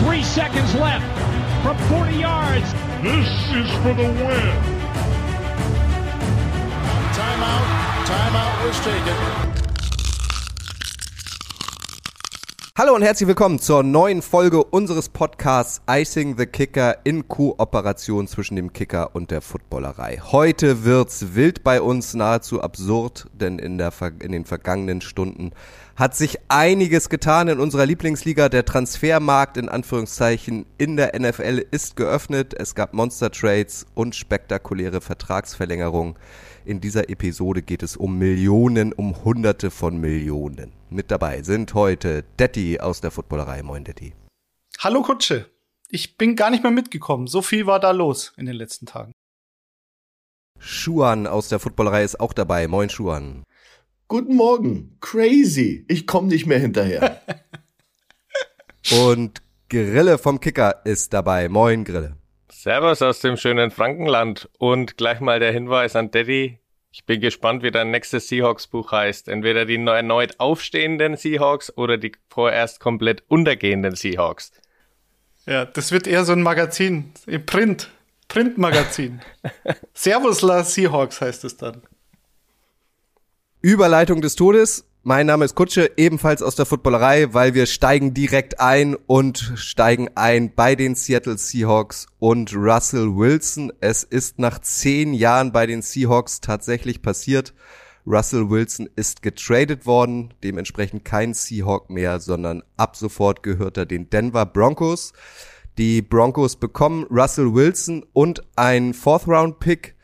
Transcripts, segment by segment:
Three seconds left from 40 yards. This is for the win. Timeout. Timeout was taken. Hallo und herzlich willkommen zur neuen Folge unseres Podcasts Icing the Kicker in Kooperation zwischen dem Kicker und der Footballerei. Heute wird's wild bei uns, nahezu absurd, denn in, der, in den vergangenen Stunden hat sich einiges getan in unserer Lieblingsliga. Der Transfermarkt in Anführungszeichen in der NFL ist geöffnet. Es gab Monster Trades und spektakuläre Vertragsverlängerungen. In dieser Episode geht es um Millionen, um Hunderte von Millionen. Mit dabei sind heute Detti aus der Footballerei. Moin, Detti. Hallo Kutsche. Ich bin gar nicht mehr mitgekommen. So viel war da los in den letzten Tagen. Schuan aus der Footballerei ist auch dabei. Moin, Schuan. Guten Morgen. Crazy. Ich komme nicht mehr hinterher. Und Grille vom Kicker ist dabei. Moin, Grille. Servus aus dem schönen Frankenland. Und gleich mal der Hinweis an Daddy. Ich bin gespannt, wie dein nächstes Seahawks-Buch heißt. Entweder die erneut aufstehenden Seahawks oder die vorerst komplett untergehenden Seahawks. Ja, das wird eher so ein Magazin, ein Print, Printmagazin. Servus La Seahawks heißt es dann. Überleitung des Todes. Mein Name ist Kutsche, ebenfalls aus der Footballerei, weil wir steigen direkt ein und steigen ein bei den Seattle Seahawks und Russell Wilson. Es ist nach zehn Jahren bei den Seahawks tatsächlich passiert. Russell Wilson ist getradet worden, dementsprechend kein Seahawk mehr, sondern ab sofort gehört er den Denver Broncos. Die Broncos bekommen Russell Wilson und ein Fourth Round Pick.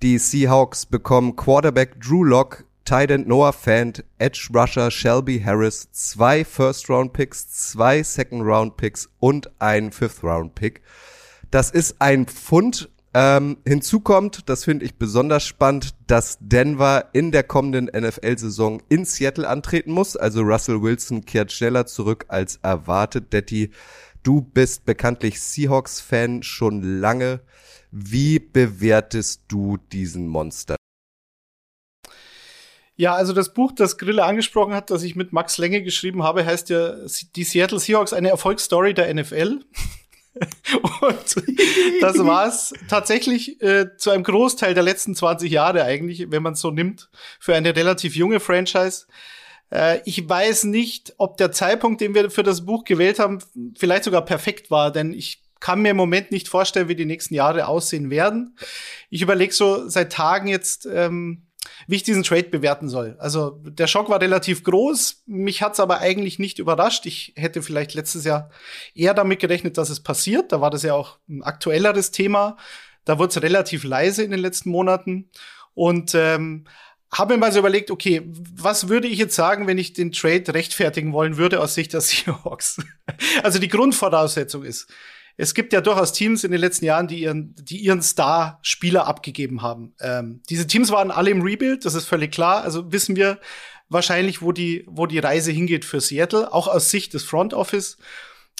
Die Seahawks bekommen Quarterback Drew Lock Tight End Noah Fant, Edge Rusher Shelby Harris, zwei First Round Picks, zwei Second Round Picks und ein Fifth Round Pick. Das ist ein Pfund. Ähm, hinzu kommt, das finde ich besonders spannend, dass Denver in der kommenden NFL-Saison in Seattle antreten muss. Also Russell Wilson kehrt schneller zurück als erwartet. Detti, du bist bekanntlich Seahawks-Fan schon lange. Wie bewertest du diesen Monster? Ja, also das Buch, das Grille angesprochen hat, das ich mit Max Länge geschrieben habe, heißt ja Die Seattle Seahawks, eine Erfolgsstory der NFL. Und das war es tatsächlich äh, zu einem Großteil der letzten 20 Jahre eigentlich, wenn man es so nimmt, für eine relativ junge Franchise. Äh, ich weiß nicht, ob der Zeitpunkt, den wir für das Buch gewählt haben, vielleicht sogar perfekt war, denn ich kann mir im Moment nicht vorstellen, wie die nächsten Jahre aussehen werden. Ich überlege so seit Tagen jetzt, ähm, wie ich diesen Trade bewerten soll. Also der Schock war relativ groß. Mich hat's aber eigentlich nicht überrascht. Ich hätte vielleicht letztes Jahr eher damit gerechnet, dass es passiert. Da war das ja auch ein aktuelleres Thema. Da wurde es relativ leise in den letzten Monaten. Und ähm, habe mir mal so überlegt, okay, was würde ich jetzt sagen, wenn ich den Trade rechtfertigen wollen würde aus Sicht der Seahawks? also die Grundvoraussetzung ist, es gibt ja durchaus Teams in den letzten Jahren, die ihren, die ihren Star-Spieler abgegeben haben. Ähm, diese Teams waren alle im Rebuild, das ist völlig klar. Also wissen wir wahrscheinlich, wo die, wo die Reise hingeht für Seattle, auch aus Sicht des Front Office.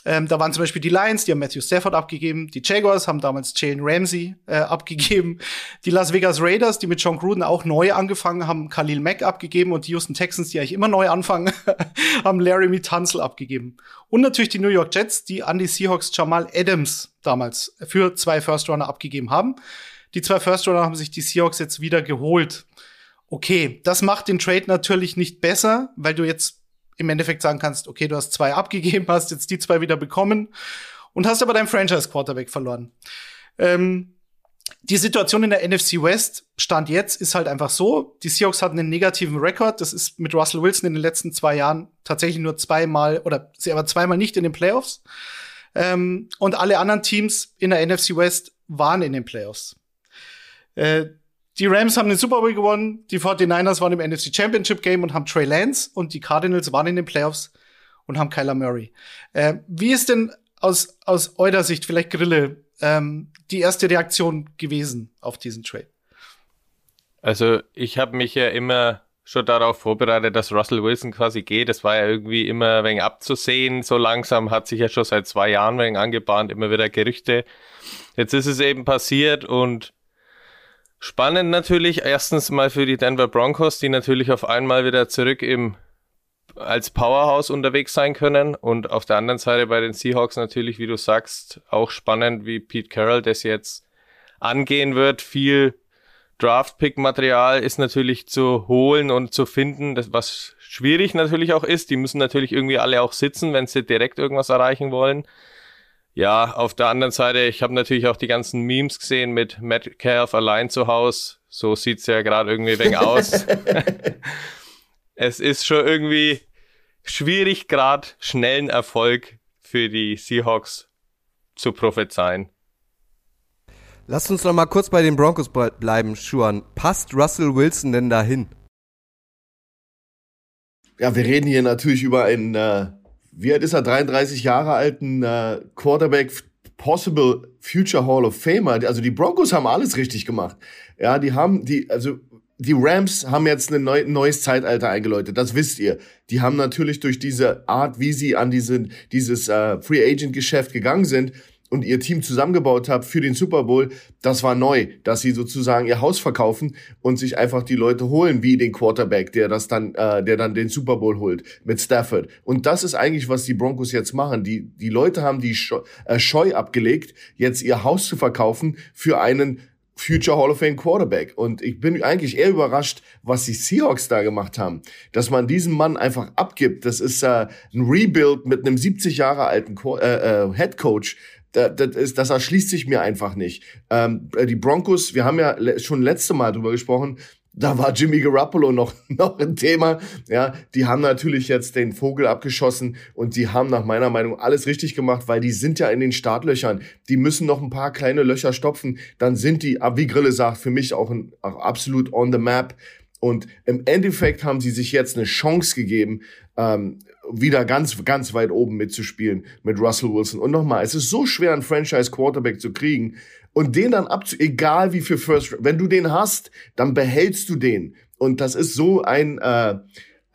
Ähm, da waren zum Beispiel die Lions, die haben Matthew Stafford abgegeben. Die Jaguars haben damals Jalen Ramsey äh, abgegeben. Die Las Vegas Raiders, die mit John Gruden auch neu angefangen haben, Khalil Mack abgegeben. Und die Houston Texans, die eigentlich immer neu anfangen, haben Laramie Tunzel abgegeben. Und natürlich die New York Jets, die an die Seahawks Jamal Adams damals für zwei First Runner abgegeben haben. Die zwei First Runner haben sich die Seahawks jetzt wieder geholt. Okay, das macht den Trade natürlich nicht besser, weil du jetzt im Endeffekt sagen kannst, okay, du hast zwei abgegeben, hast jetzt die zwei wieder bekommen und hast aber deinen Franchise-Quarterback verloren. Ähm, die Situation in der NFC West stand jetzt ist halt einfach so. Die Seahawks hatten einen negativen Rekord. Das ist mit Russell Wilson in den letzten zwei Jahren tatsächlich nur zweimal oder sie aber zweimal nicht in den Playoffs. Ähm, und alle anderen Teams in der NFC West waren in den Playoffs. Äh, die Rams haben den Super Bowl gewonnen, die 49ers waren im NFC Championship Game und haben Trey Lance und die Cardinals waren in den Playoffs und haben Kyler Murray. Äh, wie ist denn aus, aus eurer Sicht, vielleicht Grille, ähm, die erste Reaktion gewesen auf diesen Trade? Also ich habe mich ja immer schon darauf vorbereitet, dass Russell Wilson quasi geht. Das war ja irgendwie immer ein wenig abzusehen. So langsam hat sich ja schon seit zwei Jahren ein wenig angebahnt, immer wieder Gerüchte. Jetzt ist es eben passiert und Spannend natürlich, erstens mal für die Denver Broncos, die natürlich auf einmal wieder zurück im als Powerhouse unterwegs sein können. Und auf der anderen Seite bei den Seahawks natürlich, wie du sagst, auch spannend, wie Pete Carroll das jetzt angehen wird. Viel Draft-Pick-Material ist natürlich zu holen und zu finden, das, was schwierig natürlich auch ist. Die müssen natürlich irgendwie alle auch sitzen, wenn sie direkt irgendwas erreichen wollen. Ja, auf der anderen Seite, ich habe natürlich auch die ganzen Memes gesehen mit Metcalf allein zu Hause. So sieht's ja gerade irgendwie wegen aus. es ist schon irgendwie schwierig, gerade schnellen Erfolg für die Seahawks zu prophezeien. Lasst uns noch mal kurz bei den Broncos bleiben, Schuan. Passt Russell Wilson denn dahin? Ja, wir reden hier natürlich über einen, äh, wie alt ist er, 33 Jahre alten äh, Quarterback, Possible Future Hall of Famer. Also die Broncos haben alles richtig gemacht. Ja, die haben die, also die Rams haben jetzt ein neu, neues Zeitalter eingeläutet, das wisst ihr. Die haben natürlich durch diese Art, wie sie an diese, dieses äh, Free Agent Geschäft gegangen sind, und ihr Team zusammengebaut habt für den Super Bowl, das war neu, dass sie sozusagen ihr Haus verkaufen und sich einfach die Leute holen, wie den Quarterback, der das dann, äh, der dann den Super Bowl holt mit Stafford. Und das ist eigentlich, was die Broncos jetzt machen. Die, die Leute haben die Scheu, äh, Scheu abgelegt, jetzt ihr Haus zu verkaufen für einen Future Hall of Fame Quarterback. Und ich bin eigentlich eher überrascht, was die Seahawks da gemacht haben. Dass man diesen Mann einfach abgibt. Das ist äh, ein Rebuild mit einem 70 Jahre alten Co äh, äh, Head Coach, das, ist, das erschließt sich mir einfach nicht. Ähm, äh, die Broncos, wir haben ja schon letzte Mal drüber gesprochen, da war Jimmy Garoppolo noch, noch ein Thema. Ja, die haben natürlich jetzt den Vogel abgeschossen und die haben nach meiner Meinung alles richtig gemacht, weil die sind ja in den Startlöchern. Die müssen noch ein paar kleine Löcher stopfen. Dann sind die, wie Grille sagt, für mich auch, ein, auch absolut on the map. Und im Endeffekt haben sie sich jetzt eine Chance gegeben, ähm, wieder ganz, ganz weit oben mitzuspielen mit Russell Wilson. Und nochmal, es ist so schwer, einen Franchise-Quarterback zu kriegen und den dann abzu, egal wie viel First, wenn du den hast, dann behältst du den. Und das ist so ein, äh,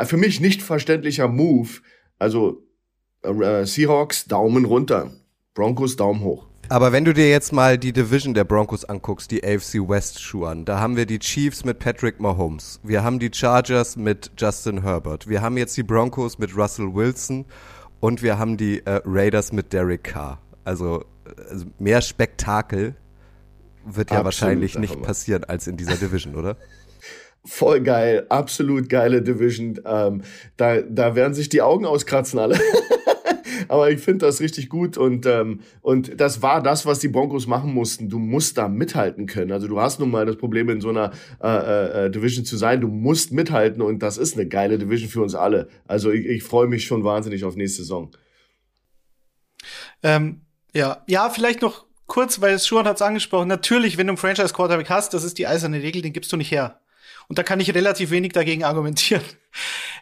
für mich nicht verständlicher Move. Also, äh, Seahawks, Daumen runter. Broncos, Daumen hoch. Aber wenn du dir jetzt mal die Division der Broncos anguckst, die AFC West Schuhe da haben wir die Chiefs mit Patrick Mahomes, wir haben die Chargers mit Justin Herbert, wir haben jetzt die Broncos mit Russell Wilson und wir haben die äh, Raiders mit Derek Carr. Also, also mehr Spektakel wird ja absolut, wahrscheinlich nicht passieren als in dieser Division, oder? Voll geil, absolut geile Division. Ähm, da, da werden sich die Augen auskratzen alle. Aber ich finde das richtig gut und, ähm, und das war das, was die Broncos machen mussten. Du musst da mithalten können. Also du hast nun mal das Problem, in so einer äh, äh, äh, Division zu sein. Du musst mithalten und das ist eine geile Division für uns alle. Also ich, ich freue mich schon wahnsinnig auf nächste Saison. Ähm, ja, ja, vielleicht noch kurz, weil Schuhan hat es angesprochen. Natürlich, wenn du einen Franchise Quarterback hast, das ist die eiserne Regel, den gibst du nicht her. Und da kann ich relativ wenig dagegen argumentieren.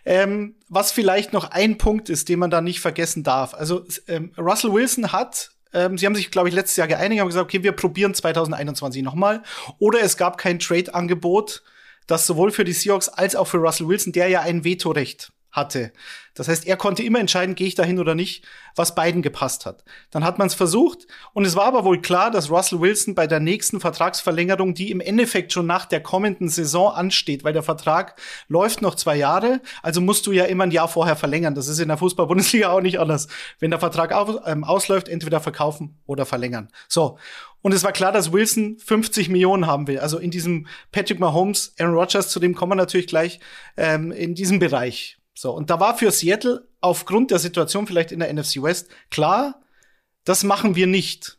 Ähm, was vielleicht noch ein Punkt ist, den man da nicht vergessen darf. Also ähm, Russell Wilson hat ähm, sie haben sich, glaube ich, letztes Jahr geeinigt, haben gesagt, okay, wir probieren 2021 nochmal. Oder es gab kein Trade-Angebot, das sowohl für die Seahawks als auch für Russell Wilson, der ja ein Vetorecht hatte. Das heißt, er konnte immer entscheiden, gehe ich dahin oder nicht, was beiden gepasst hat. Dann hat man es versucht und es war aber wohl klar, dass Russell Wilson bei der nächsten Vertragsverlängerung, die im Endeffekt schon nach der kommenden Saison ansteht, weil der Vertrag läuft noch zwei Jahre, also musst du ja immer ein Jahr vorher verlängern. Das ist in der Fußball-Bundesliga auch nicht anders. Wenn der Vertrag aus, ähm, ausläuft, entweder verkaufen oder verlängern. So. Und es war klar, dass Wilson 50 Millionen haben will. Also in diesem Patrick Mahomes, Aaron Rodgers, zu dem kommen wir natürlich gleich, ähm, in diesem Bereich. So, und da war für Seattle aufgrund der Situation vielleicht in der NFC West klar, das machen wir nicht.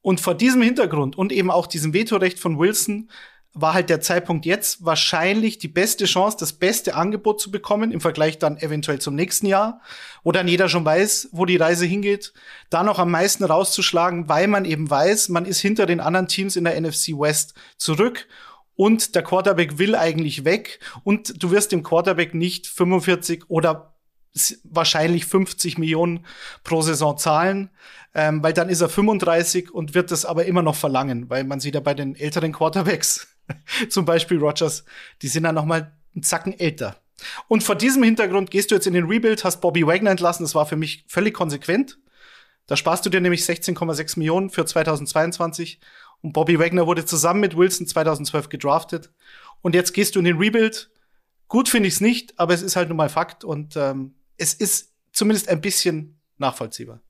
Und vor diesem Hintergrund und eben auch diesem Vetorecht von Wilson war halt der Zeitpunkt jetzt wahrscheinlich die beste Chance, das beste Angebot zu bekommen im Vergleich dann eventuell zum nächsten Jahr, wo dann jeder schon weiß, wo die Reise hingeht, da noch am meisten rauszuschlagen, weil man eben weiß, man ist hinter den anderen Teams in der NFC West zurück und der Quarterback will eigentlich weg und du wirst dem Quarterback nicht 45 oder wahrscheinlich 50 Millionen pro Saison zahlen, ähm, weil dann ist er 35 und wird das aber immer noch verlangen, weil man sieht ja bei den älteren Quarterbacks, zum Beispiel Rogers, die sind dann noch mal einen Zacken älter. Und vor diesem Hintergrund gehst du jetzt in den Rebuild, hast Bobby Wagner entlassen, das war für mich völlig konsequent. Da sparst du dir nämlich 16,6 Millionen für 2022 und Bobby Wagner wurde zusammen mit Wilson 2012 gedraftet. Und jetzt gehst du in den Rebuild, Gut finde ich es nicht, aber es ist halt nun mal Fakt und ähm, es ist zumindest ein bisschen nachvollziehbar.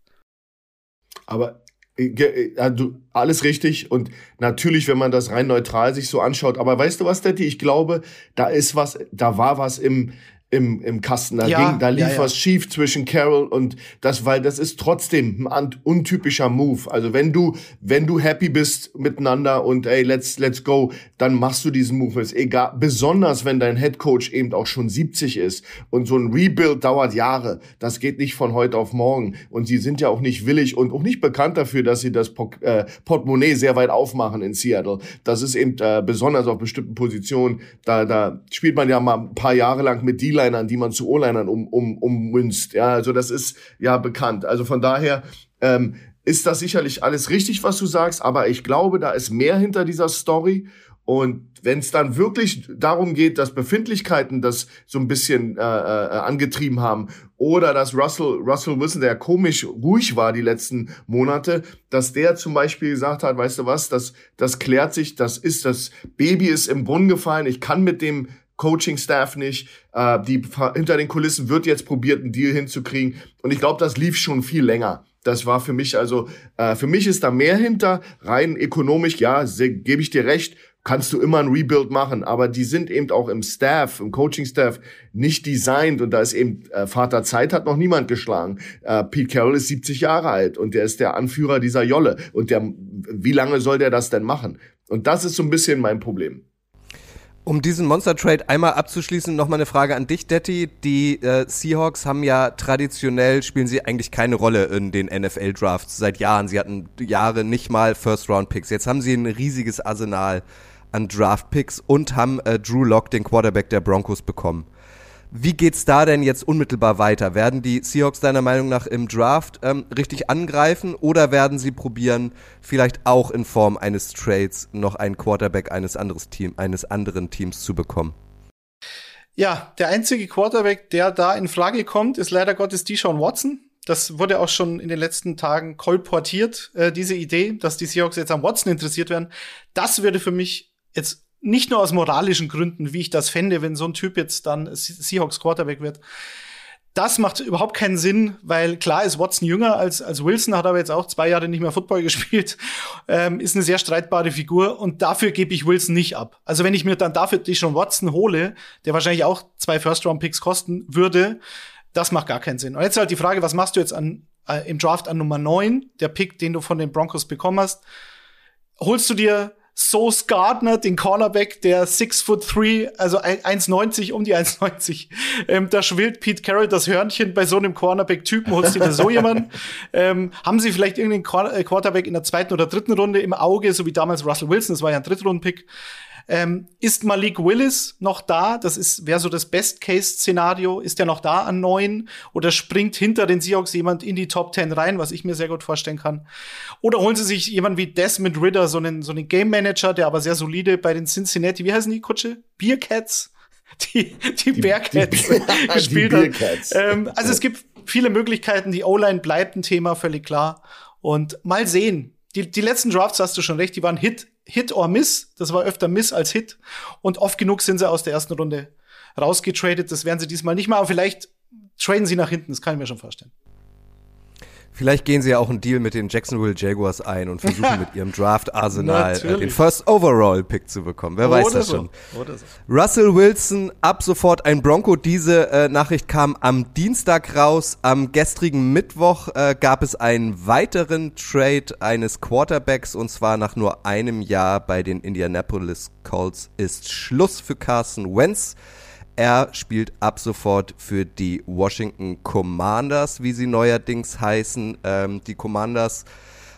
Aber äh, äh, du, alles richtig und natürlich, wenn man das rein neutral sich so anschaut, aber weißt du was, Daddy? Ich glaube, da ist was, da war was im, im, im Kasten. Da, Ja, ging, da lief ja, ja. was schief zwischen Carol und das, weil das ist trotzdem ein untypischer Move. Also wenn du, wenn du happy bist miteinander und ey, let's, let's go, dann machst du diesen Move. Ist egal, besonders wenn dein Head Coach eben auch schon 70 ist und so ein Rebuild dauert Jahre. Das geht nicht von heute auf morgen. Und sie sind ja auch nicht willig und auch nicht bekannt dafür, dass sie das äh, Portemonnaie sehr weit aufmachen in Seattle. Das ist eben äh, besonders auf bestimmten Positionen. Da, da spielt man ja mal ein paar Jahre lang mit D-Linern, die man zu O-Linern um, um, ummünzt. Ja, also das ist ja bekannt. Also von daher ähm, ist das sicherlich alles richtig, was du sagst, aber ich glaube, da ist mehr hinter dieser Story. Und wenn es dann wirklich darum geht, dass Befindlichkeiten das so ein bisschen äh, äh, angetrieben haben oder dass Russell, Russell Wilson, der komisch ruhig war die letzten Monate, dass der zum Beispiel gesagt hat, weißt du was, das, das klärt sich, das ist, das Baby ist im Brunnen gefallen, ich kann mit dem Coaching-Staff nicht. Äh, die hinter den Kulissen wird jetzt probiert, einen Deal hinzukriegen. Und ich glaube, das lief schon viel länger. Das war für mich also, äh, für mich ist da mehr hinter. Rein ökonomisch, ja, gebe ich dir recht, kannst du immer ein Rebuild machen. Aber die sind eben auch im Staff, im Coaching-Staff nicht designt. Und da ist eben, äh, Vater Zeit hat noch niemand geschlagen. Äh, Pete Carroll ist 70 Jahre alt und der ist der Anführer dieser Jolle. Und der, wie lange soll der das denn machen? Und das ist so ein bisschen mein Problem. Um diesen Monster Trade einmal abzuschließen, nochmal eine Frage an dich, Detti. Die äh, Seahawks haben ja traditionell, spielen sie eigentlich keine Rolle in den NFL-Drafts seit Jahren. Sie hatten Jahre nicht mal First-Round-Picks. Jetzt haben sie ein riesiges Arsenal an Draft-Picks und haben äh, Drew Lock, den Quarterback der Broncos, bekommen. Wie geht's da denn jetzt unmittelbar weiter? Werden die Seahawks deiner Meinung nach im Draft ähm, richtig angreifen oder werden sie probieren, vielleicht auch in Form eines Trades noch einen Quarterback eines, anderes Team, eines anderen Teams zu bekommen? Ja, der einzige Quarterback, der da in Frage kommt, ist leider Gottes Deshaun Watson. Das wurde auch schon in den letzten Tagen kolportiert, äh, diese Idee, dass die Seahawks jetzt an Watson interessiert werden. Das würde für mich jetzt nicht nur aus moralischen Gründen, wie ich das fände, wenn so ein Typ jetzt dann Seahawks Quarterback wird. Das macht überhaupt keinen Sinn, weil klar ist Watson jünger als, als Wilson, hat aber jetzt auch zwei Jahre nicht mehr Football gespielt, ähm, ist eine sehr streitbare Figur und dafür gebe ich Wilson nicht ab. Also wenn ich mir dann dafür die schon Watson hole, der wahrscheinlich auch zwei First-Round-Picks kosten würde, das macht gar keinen Sinn. Und jetzt halt die Frage, was machst du jetzt an, äh, im Draft an Nummer 9, der Pick, den du von den Broncos bekommen hast? Holst du dir Sauce Gardner, den Cornerback, der 6 foot 3, also 1,90, um die 1,90. Ähm, da schwillt Pete Carroll das Hörnchen bei so einem Cornerback-Typen, holst du dir so jemanden? Ähm, haben sie vielleicht irgendeinen äh, Quarterback in der zweiten oder dritten Runde im Auge, so wie damals Russell Wilson, das war ja ein Drittrunden-Pick. Ähm, ist Malik Willis noch da? Das ist wäre so das Best-Case-Szenario. Ist er noch da an neun? Oder springt hinter den Seahawks jemand in die Top 10 rein, was ich mir sehr gut vorstellen kann? Oder holen sie sich jemanden wie Desmond Ritter, so einen, so einen Game Manager, der aber sehr solide bei den Cincinnati, wie heißen die Kutsche? Bearcats? Die, die, Bearcats die gespielt hat. Bearcats. Ähm, also es gibt viele Möglichkeiten. Die O-Line bleibt ein Thema, völlig klar. Und mal sehen. Die, die letzten Drafts hast du schon recht, die waren Hit, Hit or Miss. Das war öfter Miss als Hit. Und oft genug sind sie aus der ersten Runde rausgetradet. Das werden sie diesmal nicht mal. Aber vielleicht traden sie nach hinten. Das kann ich mir schon vorstellen. Vielleicht gehen sie ja auch einen Deal mit den Jacksonville Jaguars ein und versuchen mit ihrem Draft-Arsenal den First Overall-Pick zu bekommen. Wer weiß Oder das so. schon. So. Russell Wilson ab sofort ein Bronco. Diese äh, Nachricht kam am Dienstag raus. Am gestrigen Mittwoch äh, gab es einen weiteren Trade eines Quarterbacks und zwar nach nur einem Jahr bei den Indianapolis Colts ist Schluss für Carson Wentz. Er spielt ab sofort für die Washington Commanders, wie sie neuerdings heißen. Ähm, die Commanders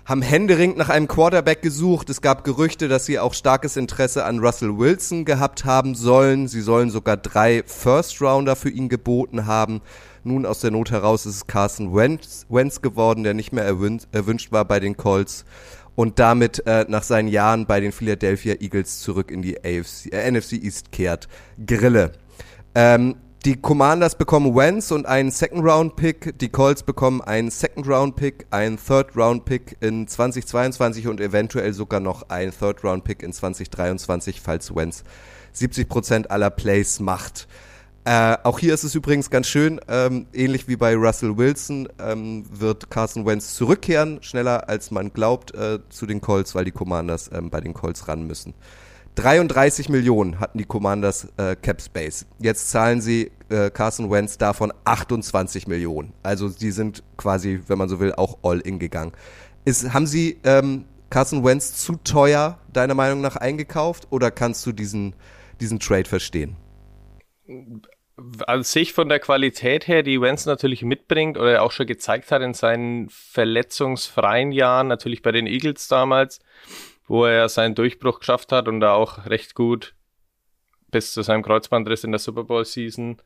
haben händeringend nach einem Quarterback gesucht. Es gab Gerüchte, dass sie auch starkes Interesse an Russell Wilson gehabt haben sollen. Sie sollen sogar drei First-Rounder für ihn geboten haben. Nun aus der Not heraus ist es Carson Wentz, Wentz geworden, der nicht mehr erwünscht, erwünscht war bei den Colts und damit äh, nach seinen Jahren bei den Philadelphia Eagles zurück in die AFC, äh, NFC East kehrt. Grille. Ähm, die Commanders bekommen Wentz und einen Second-Round-Pick. Die Colts bekommen einen Second-Round-Pick, einen Third-Round-Pick in 2022 und eventuell sogar noch einen Third-Round-Pick in 2023, falls Wentz 70% aller Plays macht. Äh, auch hier ist es übrigens ganz schön, ähm, ähnlich wie bei Russell Wilson ähm, wird Carson Wentz zurückkehren, schneller als man glaubt, äh, zu den Colts, weil die Commanders ähm, bei den Colts ran müssen. 33 Millionen hatten die Commanders äh, Cap Space. Jetzt zahlen sie äh, Carson Wentz davon 28 Millionen. Also die sind quasi, wenn man so will, auch all in gegangen. Ist, haben sie ähm, Carson Wentz zu teuer, deiner Meinung nach, eingekauft oder kannst du diesen, diesen Trade verstehen? an sich von der Qualität her, die Wentz natürlich mitbringt oder auch schon gezeigt hat in seinen verletzungsfreien Jahren, natürlich bei den Eagles damals, wo er seinen Durchbruch geschafft hat und da auch recht gut bis zu seinem Kreuzbandriss in der Super Bowl Season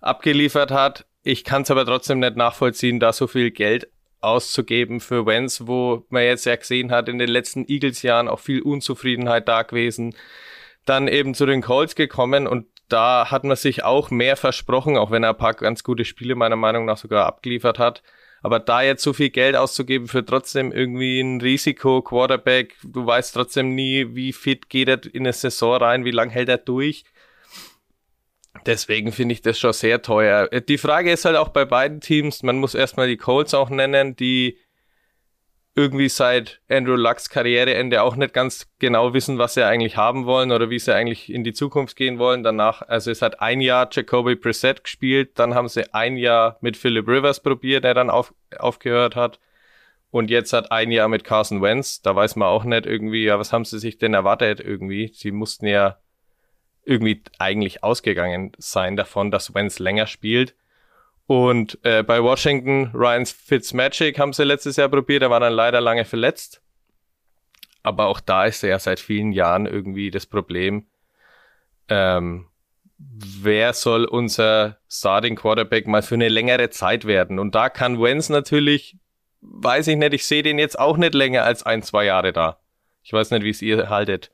abgeliefert hat. Ich kann es aber trotzdem nicht nachvollziehen, da so viel Geld auszugeben für Wentz, wo man jetzt ja gesehen hat, in den letzten Eagles-Jahren auch viel Unzufriedenheit da gewesen. Dann eben zu den Colts gekommen und da hat man sich auch mehr versprochen, auch wenn er ein paar ganz gute Spiele meiner Meinung nach sogar abgeliefert hat. Aber da jetzt so viel Geld auszugeben für trotzdem irgendwie ein Risiko, Quarterback, du weißt trotzdem nie, wie fit geht er in eine Saison rein, wie lang hält er durch. Deswegen finde ich das schon sehr teuer. Die Frage ist halt auch bei beiden Teams, man muss erstmal die Colts auch nennen, die irgendwie seit Andrew Lucks Karriereende auch nicht ganz genau wissen, was sie eigentlich haben wollen oder wie sie eigentlich in die Zukunft gehen wollen. Danach, also es hat ein Jahr Jacoby Preset gespielt, dann haben sie ein Jahr mit Philip Rivers probiert, der dann auf, aufgehört hat. Und jetzt hat ein Jahr mit Carson Wentz. Da weiß man auch nicht irgendwie, ja, was haben sie sich denn erwartet irgendwie? Sie mussten ja irgendwie eigentlich ausgegangen sein davon, dass Wentz länger spielt. Und äh, bei Washington, Ryan Fitzmagic haben sie letztes Jahr probiert, er war dann leider lange verletzt. Aber auch da ist ja seit vielen Jahren irgendwie das Problem, ähm, wer soll unser Starting Quarterback mal für eine längere Zeit werden? Und da kann Wenz natürlich, weiß ich nicht, ich sehe den jetzt auch nicht länger als ein, zwei Jahre da. Ich weiß nicht, wie es ihr haltet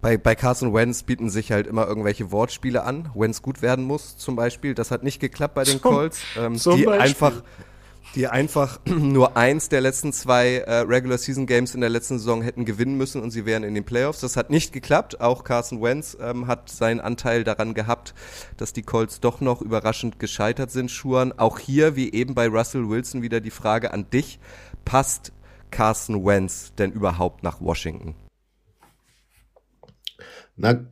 bei, bei Carson Wentz bieten sich halt immer irgendwelche Wortspiele an. Wentz gut werden muss, zum Beispiel. Das hat nicht geklappt bei den Colts. Ähm, die Beispiel. einfach, die einfach nur eins der letzten zwei äh, Regular Season Games in der letzten Saison hätten gewinnen müssen und sie wären in den Playoffs. Das hat nicht geklappt. Auch Carson Wentz ähm, hat seinen Anteil daran gehabt, dass die Colts doch noch überraschend gescheitert sind, Schuhan. Auch hier, wie eben bei Russell Wilson, wieder die Frage an dich. Passt Carson Wentz denn überhaupt nach Washington? Na,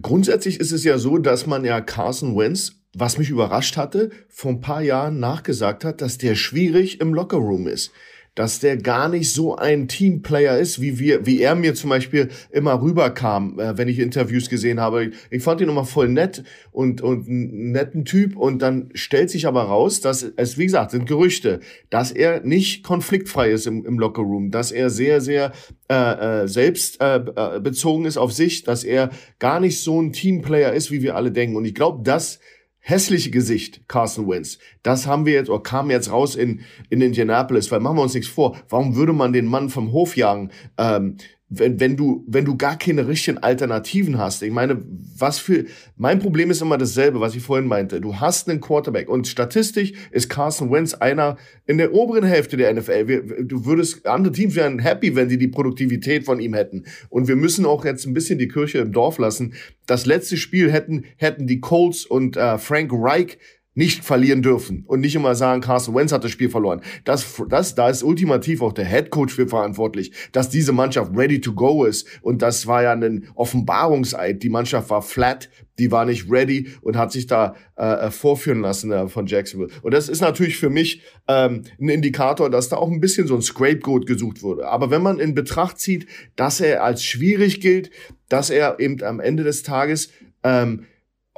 grundsätzlich ist es ja so, dass man ja Carson Wentz, was mich überrascht hatte, vor ein paar Jahren nachgesagt hat, dass der schwierig im Lockerroom ist dass der gar nicht so ein Teamplayer ist, wie wir, wie er mir zum Beispiel immer rüberkam, äh, wenn ich Interviews gesehen habe. Ich fand ihn immer voll nett und, und einen netten Typ und dann stellt sich aber raus, dass es, wie gesagt, sind Gerüchte, dass er nicht konfliktfrei ist im, im Lockerroom, dass er sehr, sehr äh, äh, selbst äh, äh bezogen ist auf sich, dass er gar nicht so ein Teamplayer ist, wie wir alle denken. Und ich glaube, das hässliche Gesicht Carson Wentz, das haben wir jetzt, oder kam jetzt raus in, in Indianapolis, weil machen wir uns nichts vor, warum würde man den Mann vom Hof jagen? Ähm, wenn, wenn du, wenn du gar keine richtigen Alternativen hast. Ich meine, was für, mein Problem ist immer dasselbe, was ich vorhin meinte. Du hast einen Quarterback und statistisch ist Carson Wentz einer in der oberen Hälfte der NFL. Wir, du würdest, andere Teams wären happy, wenn sie die Produktivität von ihm hätten. Und wir müssen auch jetzt ein bisschen die Kirche im Dorf lassen. Das letzte Spiel hätten, hätten die Colts und äh, Frank Reich nicht verlieren dürfen und nicht immer sagen, Carson Wentz hat das Spiel verloren. Das, das, da ist ultimativ auch der Head Coach für verantwortlich, dass diese Mannschaft ready to go ist. Und das war ja ein Offenbarungseid. Die Mannschaft war flat, die war nicht ready und hat sich da äh, äh, vorführen lassen äh, von Jacksonville. Und das ist natürlich für mich ähm, ein Indikator, dass da auch ein bisschen so ein Scapegoat gesucht wurde. Aber wenn man in Betracht zieht, dass er als schwierig gilt, dass er eben am Ende des Tages ähm,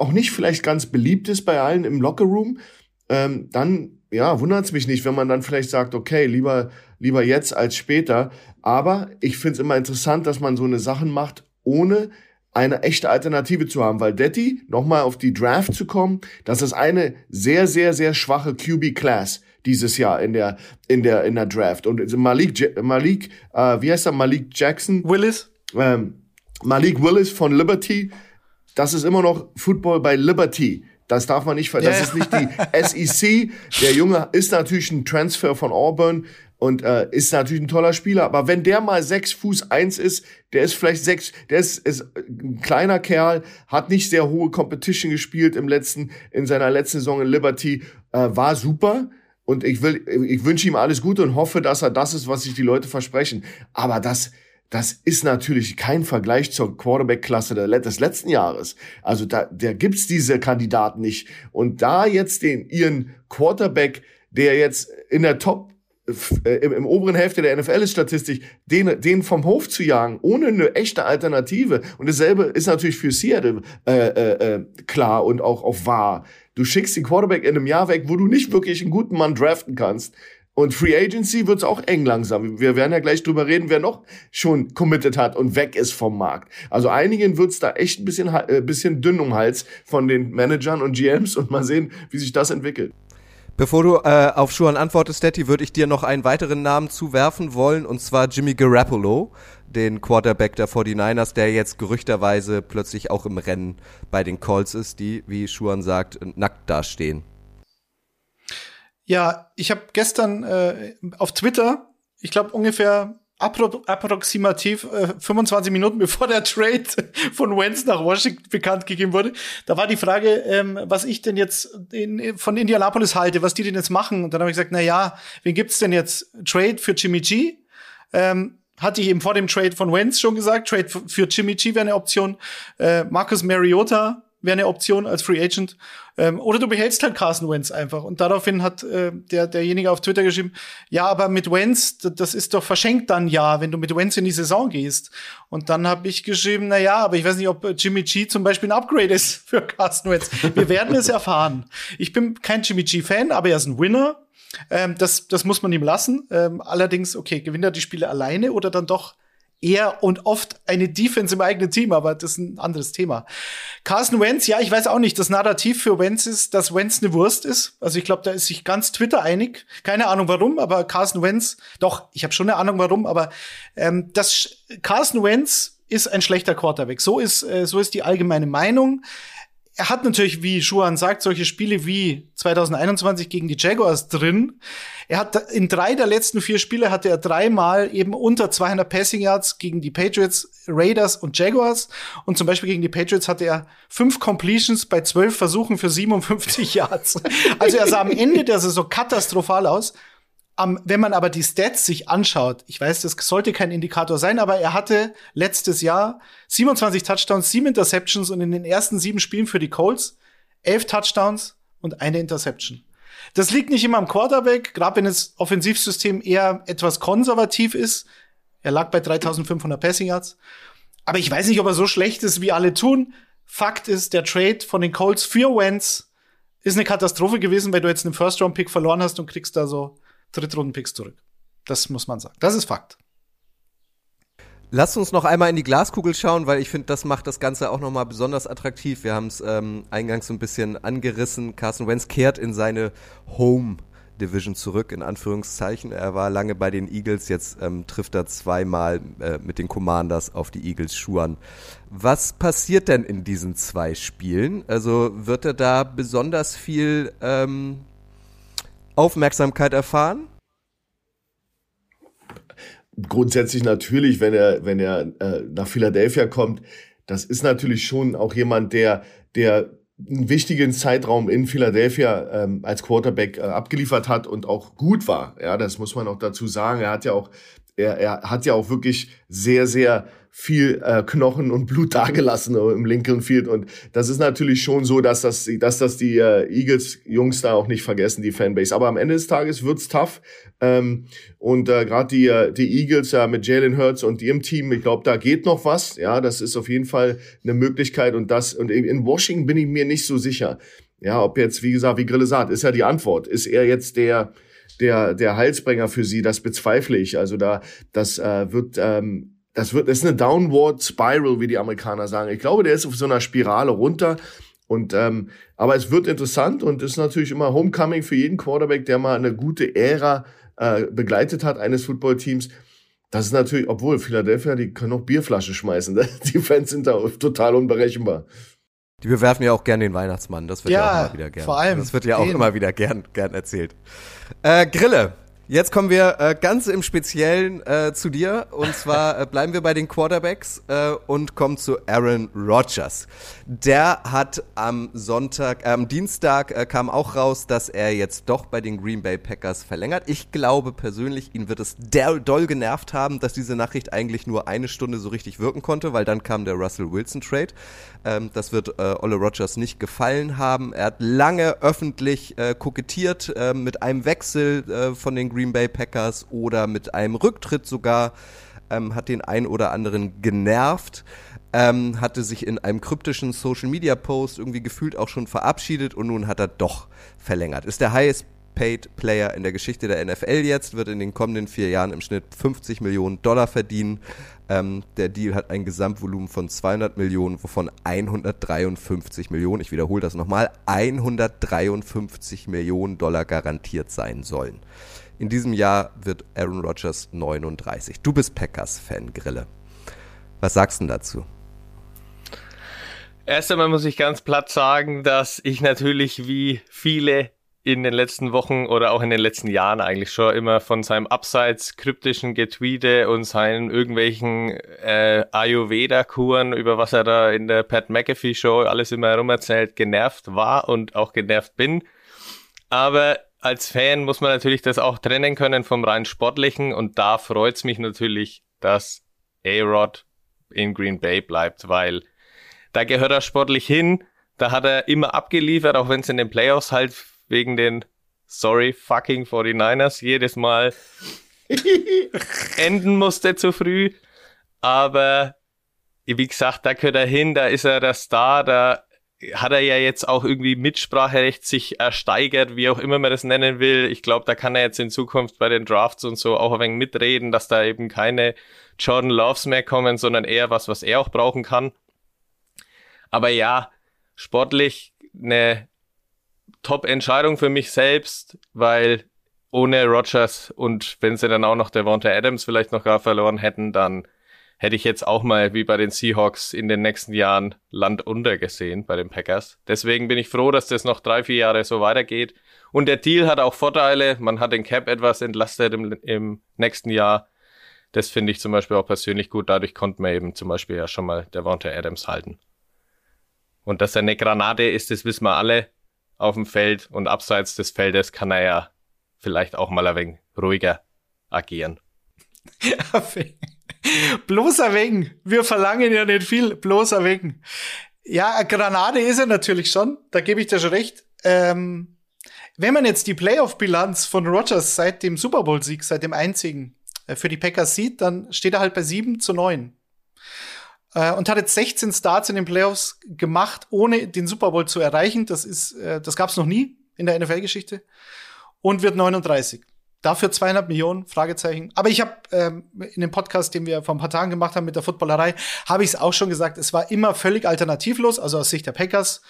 auch nicht vielleicht ganz beliebt ist bei allen im Lockerroom, ähm, dann ja, wundert es mich nicht, wenn man dann vielleicht sagt, okay, lieber, lieber jetzt als später. Aber ich finde es immer interessant, dass man so eine Sachen macht, ohne eine echte Alternative zu haben, weil Detti, nochmal auf die Draft zu kommen, das ist eine sehr, sehr, sehr schwache QB-Class dieses Jahr in der, in der, in der Draft. Und Malik, Malik, äh, wie heißt er, Malik Jackson? Willis? Ähm, Malik Willis von Liberty, das ist immer noch Football bei Liberty. Das darf man nicht ver Das ja. ist nicht die SEC. Der Junge ist natürlich ein Transfer von Auburn und äh, ist natürlich ein toller Spieler. Aber wenn der mal sechs Fuß eins ist, der ist vielleicht sechs, der ist, ist ein kleiner Kerl, hat nicht sehr hohe Competition gespielt im letzten, in seiner letzten Saison in Liberty, äh, war super. Und ich will, ich wünsche ihm alles Gute und hoffe, dass er das ist, was sich die Leute versprechen. Aber das, das ist natürlich kein Vergleich zur Quarterback-Klasse des letzten Jahres. Also da, da gibt's diese Kandidaten nicht. Und da jetzt den, ihren Quarterback, der jetzt in der Top äh, im, im, oberen Hälfte der NFL ist statistisch, den, den vom Hof zu jagen, ohne eine echte Alternative. Und dasselbe ist natürlich für Seattle äh, äh, äh, klar und auch, auch wahr. Du schickst den Quarterback in einem Jahr weg, wo du nicht wirklich einen guten Mann draften kannst. Und Free Agency wird's auch eng langsam. Wir werden ja gleich drüber reden, wer noch schon committed hat und weg ist vom Markt. Also einigen wird's da echt ein bisschen, äh, bisschen dünn um Hals von den Managern und GMs und mal sehen, wie sich das entwickelt. Bevor du äh, auf Schuhan antwortest, Stetti, würde ich dir noch einen weiteren Namen zuwerfen wollen, und zwar Jimmy Garoppolo, den Quarterback der 49ers, der jetzt gerüchterweise plötzlich auch im Rennen bei den Colts ist, die, wie Schuhan sagt, nackt dastehen. Ja, ich habe gestern äh, auf Twitter, ich glaube ungefähr appro approximativ äh, 25 Minuten bevor der Trade von Wentz nach Washington bekannt gegeben wurde. Da war die Frage, ähm, was ich denn jetzt in, von Indianapolis halte, was die denn jetzt machen. Und dann habe ich gesagt, na ja, wen gibt's denn jetzt? Trade für Jimmy G? Ähm, hatte ich eben vor dem Trade von Wentz schon gesagt. Trade für Jimmy G wäre eine Option. Äh, Marcus Mariota wäre eine Option als Free Agent. Ähm, oder du behältst halt Carson Wentz einfach. Und daraufhin hat äh, der, derjenige auf Twitter geschrieben, ja, aber mit Wentz, das ist doch verschenkt dann ja, wenn du mit Wentz in die Saison gehst. Und dann habe ich geschrieben, na ja, aber ich weiß nicht, ob Jimmy G zum Beispiel ein Upgrade ist für Carson Wentz. Wir werden es erfahren. Ich bin kein Jimmy G-Fan, aber er ist ein Winner. Ähm, das, das muss man ihm lassen. Ähm, allerdings, okay, gewinnt er die Spiele alleine oder dann doch eher und oft eine Defense im eigenen Team, aber das ist ein anderes Thema. Carson Wentz, ja, ich weiß auch nicht, das Narrativ für Wentz ist, dass Wentz eine Wurst ist. Also ich glaube, da ist sich ganz Twitter einig. Keine Ahnung warum, aber Carson Wentz, doch, ich habe schon eine Ahnung warum, aber ähm, das Carson Wentz ist ein schlechter Quarterback. So ist, äh, so ist die allgemeine Meinung er hat natürlich, wie Schuhan sagt, solche Spiele wie 2021 gegen die Jaguars drin. Er hat in drei der letzten vier Spiele hatte er dreimal eben unter 200 Passing Yards gegen die Patriots, Raiders und Jaguars. Und zum Beispiel gegen die Patriots hatte er fünf Completions bei zwölf Versuchen für 57 Yards. Also er sah am Ende der Saison katastrophal aus. Um, wenn man aber die Stats sich anschaut, ich weiß, das sollte kein Indikator sein, aber er hatte letztes Jahr 27 Touchdowns, 7 Interceptions und in den ersten sieben Spielen für die Colts 11 Touchdowns und eine Interception. Das liegt nicht immer am Quarterback, gerade wenn das Offensivsystem eher etwas konservativ ist. Er lag bei 3500 Passing Yards. Aber ich weiß nicht, ob er so schlecht ist, wie alle tun. Fakt ist, der Trade von den Colts für Wentz ist eine Katastrophe gewesen, weil du jetzt einen First-Round-Pick verloren hast und kriegst da so Drittrunden-Picks zurück. Das muss man sagen. Das ist Fakt. Lasst uns noch einmal in die Glaskugel schauen, weil ich finde, das macht das Ganze auch nochmal besonders attraktiv. Wir haben es ähm, eingangs so ein bisschen angerissen. Carson Wentz kehrt in seine Home Division zurück, in Anführungszeichen. Er war lange bei den Eagles, jetzt ähm, trifft er zweimal äh, mit den Commanders auf die Eagles Schuhe Was passiert denn in diesen zwei Spielen? Also wird er da besonders viel ähm, Aufmerksamkeit erfahren? Grundsätzlich natürlich, wenn er, wenn er äh, nach Philadelphia kommt, das ist natürlich schon auch jemand, der, der einen wichtigen Zeitraum in Philadelphia ähm, als Quarterback äh, abgeliefert hat und auch gut war. Ja, das muss man auch dazu sagen. Er hat ja auch, er, er hat ja auch wirklich sehr, sehr viel äh, Knochen und Blut dagelassen im Lincoln Field. Und das ist natürlich schon so, dass das, dass das die äh, Eagles-Jungs da auch nicht vergessen, die Fanbase. Aber am Ende des Tages wird's tough. Ähm, und äh, gerade die, äh, die Eagles ja, mit Jalen Hurts und ihrem Team, ich glaube, da geht noch was. Ja, das ist auf jeden Fall eine Möglichkeit. Und das, und in Washington bin ich mir nicht so sicher. Ja, ob jetzt, wie gesagt, wie Grille sagt, ist ja die Antwort. Ist er jetzt der, der, der Heilsbringer für sie? Das bezweifle ich. Also da, das äh, wird, ähm, das wird, das ist eine Downward Spiral, wie die Amerikaner sagen. Ich glaube, der ist auf so einer Spirale runter. Und ähm, aber es wird interessant und ist natürlich immer Homecoming für jeden Quarterback, der mal eine gute Ära äh, begleitet hat eines Footballteams. Das ist natürlich, obwohl Philadelphia, die können auch Bierflasche schmeißen. Die Fans sind da total unberechenbar. Die bewerfen ja auch gern den Weihnachtsmann, das wird ja, ja auch immer wieder gern. Vor allem. Das wird ja auch immer wieder gern, gern erzählt. Äh, Grille. Jetzt kommen wir äh, ganz im Speziellen äh, zu dir. Und zwar äh, bleiben wir bei den Quarterbacks äh, und kommen zu Aaron Rodgers. Der hat am Sonntag, äh, am Dienstag äh, kam auch raus, dass er jetzt doch bei den Green Bay Packers verlängert. Ich glaube persönlich, ihn wird es doll genervt haben, dass diese Nachricht eigentlich nur eine Stunde so richtig wirken konnte, weil dann kam der Russell Wilson Trade. Ähm, das wird äh, Olle Rodgers nicht gefallen haben. Er hat lange öffentlich äh, kokettiert äh, mit einem Wechsel äh, von den Green Bay Packers oder mit einem Rücktritt sogar. Ähm, hat den ein oder anderen genervt ähm, hatte sich in einem kryptischen Social Media Post irgendwie gefühlt auch schon verabschiedet und nun hat er doch verlängert. Ist der highest paid Player in der Geschichte der NFL jetzt, wird in den kommenden vier Jahren im Schnitt 50 Millionen Dollar verdienen. Ähm, der Deal hat ein Gesamtvolumen von 200 Millionen, wovon 153 Millionen, ich wiederhole das nochmal, 153 Millionen Dollar garantiert sein sollen. In diesem Jahr wird Aaron Rodgers 39. Du bist Packers-Fan, Grille. Was sagst du dazu? Erst einmal muss ich ganz platt sagen, dass ich natürlich wie viele in den letzten Wochen oder auch in den letzten Jahren eigentlich schon immer von seinem abseits kryptischen Getweete und seinen irgendwelchen äh, Ayurveda-Kuren, über was er da in der Pat McAfee Show alles immer herum erzählt, genervt war und auch genervt bin. Aber als Fan muss man natürlich das auch trennen können vom rein sportlichen und da freut's mich natürlich, dass A-Rod in Green Bay bleibt, weil da gehört er sportlich hin. Da hat er immer abgeliefert, auch wenn es in den Playoffs halt wegen den sorry fucking 49ers jedes Mal enden musste zu früh. Aber wie gesagt, da gehört er hin, da ist er der Star, da hat er ja jetzt auch irgendwie Mitspracherecht sich ersteigert, wie auch immer man das nennen will. Ich glaube, da kann er jetzt in Zukunft bei den Drafts und so auch ein wenig mitreden, dass da eben keine Jordan Loves mehr kommen, sondern eher was, was er auch brauchen kann. Aber ja, sportlich eine Top-Entscheidung für mich selbst, weil ohne Rogers und wenn sie dann auch noch Devonta Adams vielleicht noch gar verloren hätten, dann hätte ich jetzt auch mal wie bei den Seahawks in den nächsten Jahren Land unter gesehen bei den Packers. Deswegen bin ich froh, dass das noch drei, vier Jahre so weitergeht. Und der Deal hat auch Vorteile. Man hat den Cap etwas entlastet im, im nächsten Jahr. Das finde ich zum Beispiel auch persönlich gut. Dadurch konnte man eben zum Beispiel ja schon mal Devonta Adams halten. Und dass er eine Granate ist, das wissen wir alle auf dem Feld. Und abseits des Feldes kann er ja vielleicht auch mal ein wenig ruhiger agieren. bloßer Wegen. Wir verlangen ja nicht viel. Bloßer Wegen. Ja, eine Granate ist er natürlich schon. Da gebe ich dir schon recht. Ähm, wenn man jetzt die Playoff-Bilanz von Rogers seit dem Super Bowl-Sieg, seit dem einzigen, äh, für die Packers sieht, dann steht er halt bei 7 zu 9. Äh, und hat jetzt 16 Starts in den Playoffs gemacht, ohne den Super Bowl zu erreichen. Das ist, äh, das gab es noch nie in der NFL-Geschichte. Und wird 39. Dafür zweieinhalb Millionen, Fragezeichen. Aber ich habe ähm, in dem Podcast, den wir vor ein paar Tagen gemacht haben mit der Footballerei, habe ich es auch schon gesagt, es war immer völlig alternativlos, also aus Sicht der Packers.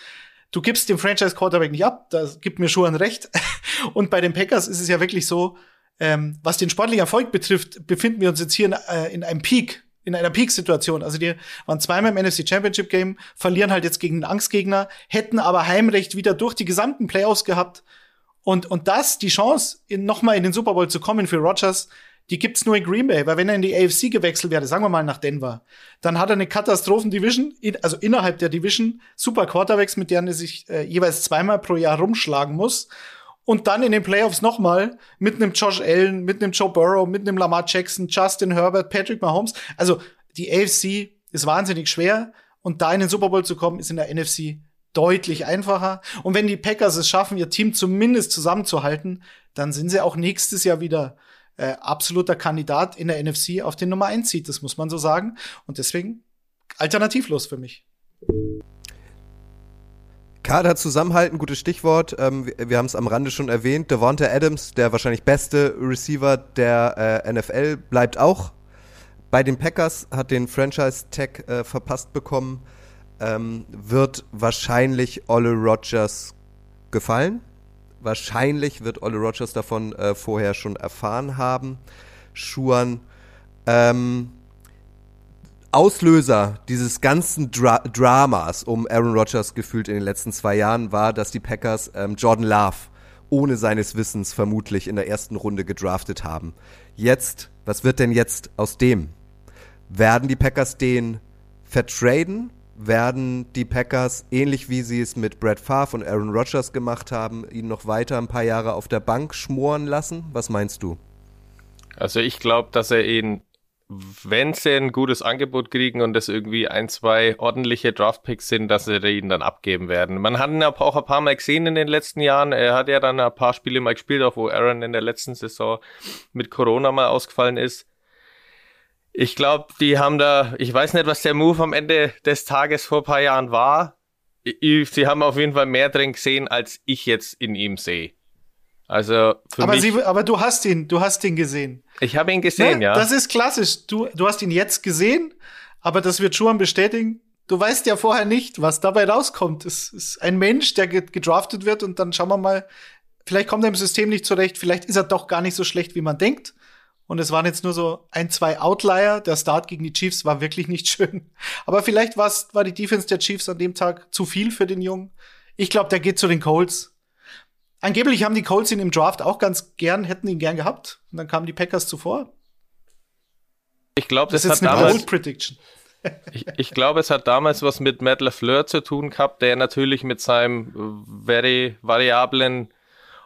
Du gibst dem Franchise-Quarterback nicht ab, das gibt mir schon ein Recht. Und bei den Packers ist es ja wirklich so, ähm, was den sportlichen Erfolg betrifft, befinden wir uns jetzt hier in, äh, in einem Peak in einer Peak-Situation. Also die waren zweimal im NFC Championship Game, verlieren halt jetzt gegen einen Angstgegner, hätten aber Heimrecht wieder durch die gesamten Playoffs gehabt. Und, und das, die Chance, nochmal in den Super Bowl zu kommen für Rogers, die gibt's nur in Green Bay, weil wenn er in die AFC gewechselt wäre, sagen wir mal nach Denver, dann hat er eine Katastrophen-Division, also innerhalb der Division, super Quarterbacks, mit denen er sich äh, jeweils zweimal pro Jahr rumschlagen muss und dann in den Playoffs nochmal mit einem Josh Allen, mit einem Joe Burrow, mit einem Lamar Jackson, Justin Herbert, Patrick Mahomes. Also die AFC ist wahnsinnig schwer und da in den Super Bowl zu kommen, ist in der NFC deutlich einfacher. Und wenn die Packers es schaffen, ihr Team zumindest zusammenzuhalten, dann sind sie auch nächstes Jahr wieder äh, absoluter Kandidat in der NFC auf den Nummer 1 Seed, das muss man so sagen. Und deswegen alternativlos für mich. Kader zusammenhalten, gutes Stichwort. Ähm, wir, wir haben es am Rande schon erwähnt. Devonta Adams, der wahrscheinlich beste Receiver der äh, NFL, bleibt auch bei den Packers, hat den Franchise-Tag äh, verpasst bekommen. Ähm, wird wahrscheinlich Olle Rogers gefallen. Wahrscheinlich wird Olle Rogers davon äh, vorher schon erfahren haben. Schuan. Ähm, Auslöser dieses ganzen Dra Dramas um Aaron Rodgers gefühlt in den letzten zwei Jahren war, dass die Packers ähm, Jordan Love ohne seines Wissens vermutlich in der ersten Runde gedraftet haben. Jetzt, was wird denn jetzt aus dem? Werden die Packers den vertraden? Werden die Packers, ähnlich wie sie es mit Brad Favre und Aaron Rodgers gemacht haben, ihn noch weiter ein paar Jahre auf der Bank schmoren lassen? Was meinst du? Also ich glaube, dass er ihn wenn sie ein gutes Angebot kriegen und das irgendwie ein, zwei ordentliche Draftpicks sind, dass sie ihn dann abgeben werden. Man hat ihn auch ein paar Mal gesehen in den letzten Jahren. Er hat ja dann ein paar Spiele mal gespielt, auch wo Aaron in der letzten Saison mit Corona mal ausgefallen ist. Ich glaube, die haben da, ich weiß nicht, was der Move am Ende des Tages vor ein paar Jahren war. Sie haben auf jeden Fall mehr drin gesehen, als ich jetzt in ihm sehe. Also für aber, mich, sie, aber du hast ihn, du hast ihn gesehen. Ich habe ihn gesehen, ne? ja. Das ist klassisch. Du, du hast ihn jetzt gesehen, aber das wird Schuhan bestätigen. Du weißt ja vorher nicht, was dabei rauskommt. Es ist ein Mensch, der gedraftet wird und dann schauen wir mal, vielleicht kommt er im System nicht zurecht, vielleicht ist er doch gar nicht so schlecht, wie man denkt. Und es waren jetzt nur so ein, zwei Outlier. Der Start gegen die Chiefs war wirklich nicht schön. Aber vielleicht war die Defense der Chiefs an dem Tag zu viel für den Jungen. Ich glaube, der geht zu den Colts. Angeblich haben die Colts ihn im Draft auch ganz gern, hätten ihn gern gehabt. Und dann kamen die Packers zuvor. Ich glaube, das, das ist eine damals, Prediction. ich, ich glaube, es hat damals was mit Matt LaFleur zu tun gehabt, der natürlich mit seinem very variablen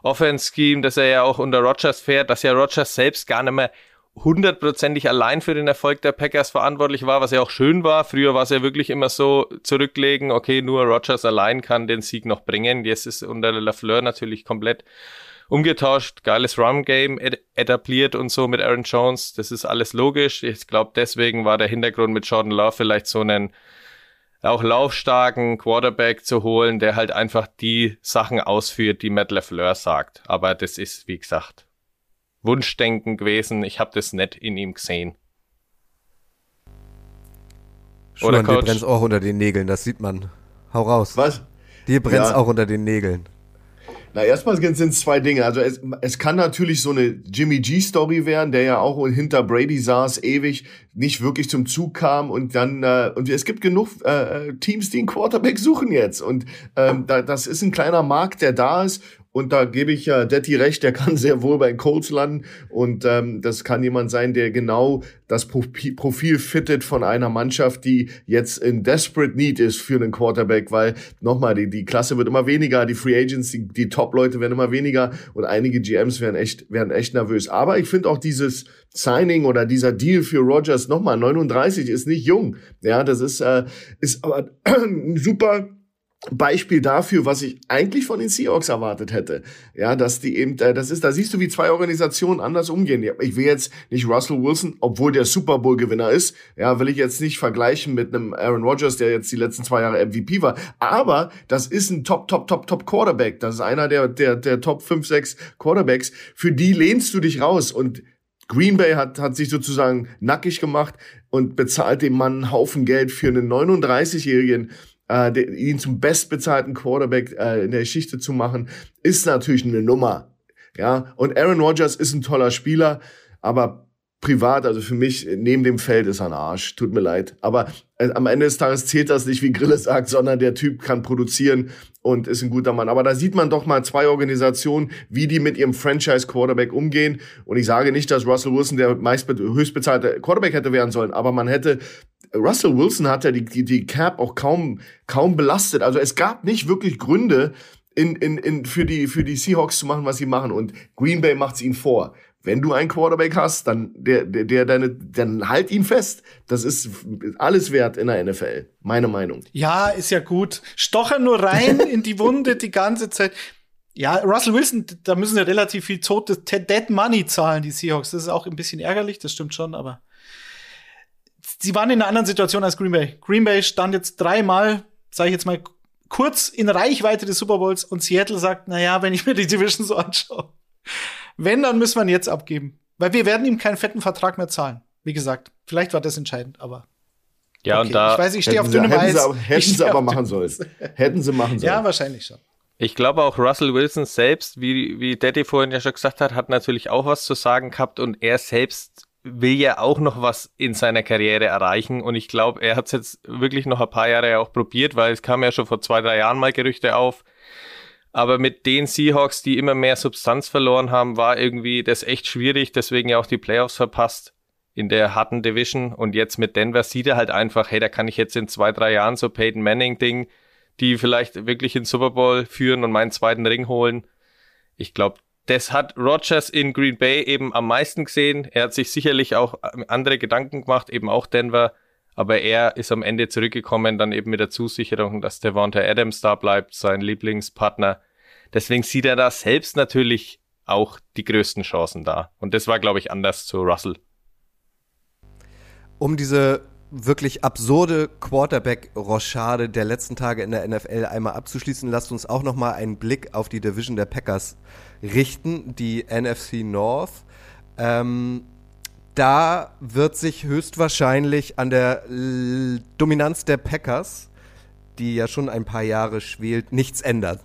Offense-Scheme, das er ja auch unter Rogers fährt, dass ja Rogers selbst gar nicht mehr hundertprozentig allein für den Erfolg der Packers verantwortlich war, was ja auch schön war. Früher war es ja wirklich immer so zurücklegen, okay, nur Rogers allein kann den Sieg noch bringen. Jetzt ist unter LaFleur natürlich komplett umgetauscht, geiles Run-Game etabliert und so mit Aaron Jones. Das ist alles logisch. Ich glaube, deswegen war der Hintergrund mit Jordan Love vielleicht so einen auch laufstarken Quarterback zu holen, der halt einfach die Sachen ausführt, die Matt LaFleur sagt. Aber das ist, wie gesagt, Wunschdenken gewesen. Ich habe das nicht in ihm gesehen. Schon, Oder Coach? dir brennt's auch unter den Nägeln, das sieht man. Hau raus. Was? Dir brennt's ja. auch unter den Nägeln. Na, erstmal sind es zwei Dinge. Also es, es kann natürlich so eine Jimmy G-Story werden, der ja auch hinter Brady saß, ewig, nicht wirklich zum Zug kam und dann äh, und es gibt genug äh, Teams, die einen Quarterback suchen jetzt und ähm, da, das ist ein kleiner Markt, der da ist und da gebe ich ja Detti recht, der kann sehr wohl bei Colts landen. Und ähm, das kann jemand sein, der genau das Profil fittet von einer Mannschaft, die jetzt in desperate need ist für einen Quarterback, weil nochmal, die, die Klasse wird immer weniger, die Free Agents, die, die Top-Leute werden immer weniger und einige GMs werden echt, werden echt nervös. Aber ich finde auch dieses Signing oder dieser Deal für Rogers nochmal, 39 ist nicht jung. Ja, das ist, äh, ist aber super Beispiel dafür, was ich eigentlich von den Seahawks erwartet hätte. Ja, dass die eben, äh, das ist, da siehst du, wie zwei Organisationen anders umgehen. Ich will jetzt nicht Russell Wilson, obwohl der Super Bowl Gewinner ist, ja, will ich jetzt nicht vergleichen mit einem Aaron Rodgers, der jetzt die letzten zwei Jahre MVP war. Aber das ist ein Top, Top, Top, Top Quarterback. Das ist einer der, der, der Top 5, 6 Quarterbacks. Für die lehnst du dich raus und Green Bay hat, hat sich sozusagen nackig gemacht und bezahlt dem Mann einen Haufen Geld für einen 39-Jährigen, äh, ihn zum bestbezahlten Quarterback äh, in der Geschichte zu machen, ist natürlich eine Nummer. Ja, und Aaron Rodgers ist ein toller Spieler, aber privat, also für mich, neben dem Feld ist er ein Arsch. Tut mir leid. Aber äh, am Ende des Tages zählt das nicht, wie Grille sagt, sondern der Typ kann produzieren und ist ein guter Mann. Aber da sieht man doch mal zwei Organisationen, wie die mit ihrem Franchise-Quarterback umgehen. Und ich sage nicht, dass Russell Wilson der meist höchstbezahlte Quarterback hätte werden sollen, aber man hätte Russell Wilson hat ja die, die, die Cap auch kaum, kaum belastet. Also es gab nicht wirklich Gründe, in, in, in, für, die, für die Seahawks zu machen, was sie machen. Und Green Bay macht es ihnen vor. Wenn du einen Quarterback hast, dann der, der, der deine, dann halt ihn fest. Das ist alles wert in der NFL. Meine Meinung. Ja, ist ja gut. Stocher nur rein in die Wunde die ganze Zeit. Ja, Russell Wilson, da müssen sie relativ viel tote Dead Money zahlen, die Seahawks. Das ist auch ein bisschen ärgerlich, das stimmt schon, aber sie waren in einer anderen Situation als Green Bay. Green Bay stand jetzt dreimal, sage ich jetzt mal, kurz in Reichweite des Super Bowls und Seattle sagt, na ja, wenn ich mir die Division so anschaue, wenn, dann müssen wir ihn jetzt abgeben. Weil wir werden ihm keinen fetten Vertrag mehr zahlen. Wie gesagt, vielleicht war das entscheidend, aber. Ja, okay. und da. Ich weiß, ich stehe auf dünnem Eis. Hätten sie, hätten sie aber machen sollen. hätten sie machen sollen. Ja, wahrscheinlich schon. Ich glaube auch Russell Wilson selbst, wie, wie Daddy vorhin ja schon gesagt hat, hat natürlich auch was zu sagen gehabt und er selbst will ja auch noch was in seiner Karriere erreichen und ich glaube, er hat es jetzt wirklich noch ein paar Jahre auch probiert, weil es kam ja schon vor zwei, drei Jahren mal Gerüchte auf. Aber mit den Seahawks, die immer mehr Substanz verloren haben, war irgendwie das echt schwierig, deswegen ja auch die Playoffs verpasst in der harten Division und jetzt mit Denver sieht er halt einfach, hey, da kann ich jetzt in zwei, drei Jahren so Peyton Manning Ding, die vielleicht wirklich in Super Bowl führen und meinen zweiten Ring holen. Ich glaube, das hat Rogers in Green Bay eben am meisten gesehen. Er hat sich sicherlich auch andere Gedanken gemacht, eben auch Denver. Aber er ist am Ende zurückgekommen, dann eben mit der Zusicherung, dass Devonta Adams da bleibt, sein Lieblingspartner. Deswegen sieht er da selbst natürlich auch die größten Chancen da. Und das war, glaube ich, anders zu Russell. Um diese wirklich absurde Quarterback-Rochade der letzten Tage in der NFL einmal abzuschließen, lasst uns auch nochmal einen Blick auf die Division der Packers richten, die NFC North. Ähm, da wird sich höchstwahrscheinlich an der L Dominanz der Packers, die ja schon ein paar Jahre schwelt, nichts ändern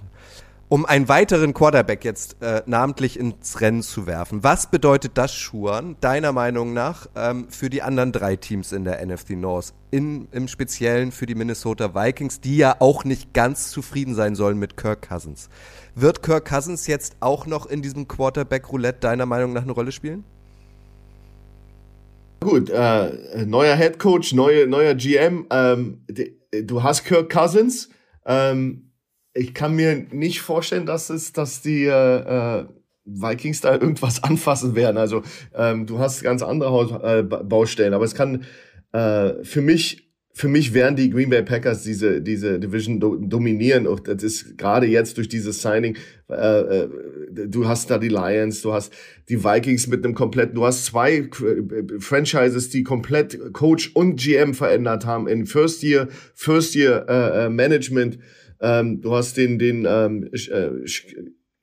um einen weiteren Quarterback jetzt äh, namentlich ins Rennen zu werfen. Was bedeutet das, Schuan, deiner Meinung nach, ähm, für die anderen drei Teams in der NFC North? In, Im Speziellen für die Minnesota Vikings, die ja auch nicht ganz zufrieden sein sollen mit Kirk Cousins. Wird Kirk Cousins jetzt auch noch in diesem Quarterback-Roulette deiner Meinung nach eine Rolle spielen? Gut, äh, neuer Head Coach, neue, neuer GM. Ähm, du hast Kirk Cousins. Ähm, ich kann mir nicht vorstellen, dass es, dass die äh, äh, Vikings da irgendwas anfassen werden. Also ähm, du hast ganz andere Haus, äh, Baustellen, aber es kann äh, für mich für mich werden die Green Bay Packers diese diese Division do, dominieren. Und das ist gerade jetzt durch dieses Signing. Äh, äh, du hast da die Lions, du hast die Vikings mit einem kompletten. Du hast zwei äh, Franchises, die komplett Coach und GM verändert haben in First Year First Year äh, Management. Ähm, du hast den, den ähm, äh,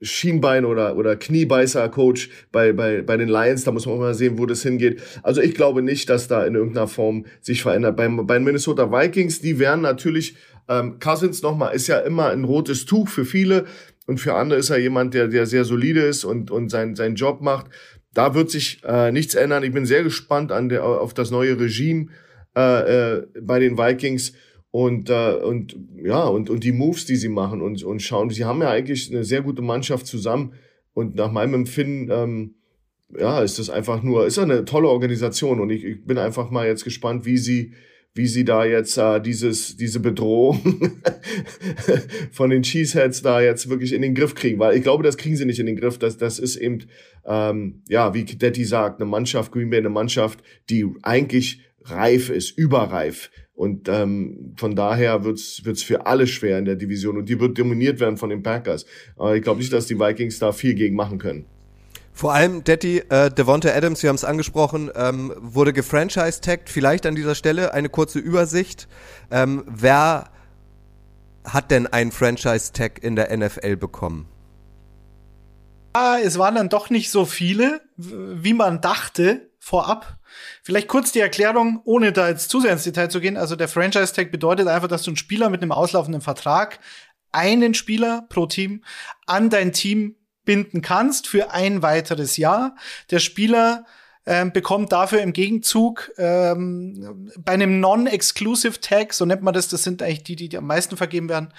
Schienbein- oder, oder Kniebeißer-Coach bei, bei, bei den Lions. Da muss man auch mal sehen, wo das hingeht. Also ich glaube nicht, dass da in irgendeiner Form sich verändert. Beim, bei den Minnesota Vikings, die werden natürlich, ähm, Cousins nochmal, ist ja immer ein rotes Tuch für viele. Und für andere ist er jemand, der, der sehr solide ist und, und sein, seinen Job macht. Da wird sich äh, nichts ändern. Ich bin sehr gespannt an der, auf das neue Regime äh, äh, bei den Vikings und, äh, und ja, und, und die Moves, die sie machen und, und schauen. Sie haben ja eigentlich eine sehr gute Mannschaft zusammen. Und nach meinem Empfinden, ähm, ja, ist das einfach nur, ist eine tolle Organisation. Und ich, ich bin einfach mal jetzt gespannt, wie sie, wie sie da jetzt äh, dieses, diese Bedrohung von den Cheeseheads da jetzt wirklich in den Griff kriegen. Weil ich glaube, das kriegen sie nicht in den Griff. Das, das ist eben, ähm, ja, wie Detti sagt, eine Mannschaft, Green Bay, eine Mannschaft, die eigentlich reif ist, überreif. Und ähm, von daher wird's wird's für alle schwer in der Division und die wird dominiert werden von den Packers. Aber ich glaube nicht, dass die Vikings da viel gegen machen können. Vor allem, Detti, äh, Devonta Adams, wir haben es angesprochen, ähm, wurde gefranchise-tagged. Vielleicht an dieser Stelle eine kurze Übersicht. Ähm, wer hat denn einen Franchise-Tag in der NFL bekommen? Ah, es waren dann doch nicht so viele, wie man dachte vorab. Vielleicht kurz die Erklärung, ohne da jetzt zu sehr ins Detail zu gehen. Also der Franchise Tag bedeutet einfach, dass du einen Spieler mit einem auslaufenden Vertrag, einen Spieler pro Team, an dein Team binden kannst für ein weiteres Jahr. Der Spieler ähm, bekommt dafür im Gegenzug ähm, bei einem Non-Exclusive Tag, so nennt man das, das sind eigentlich die, die, die am meisten vergeben werden,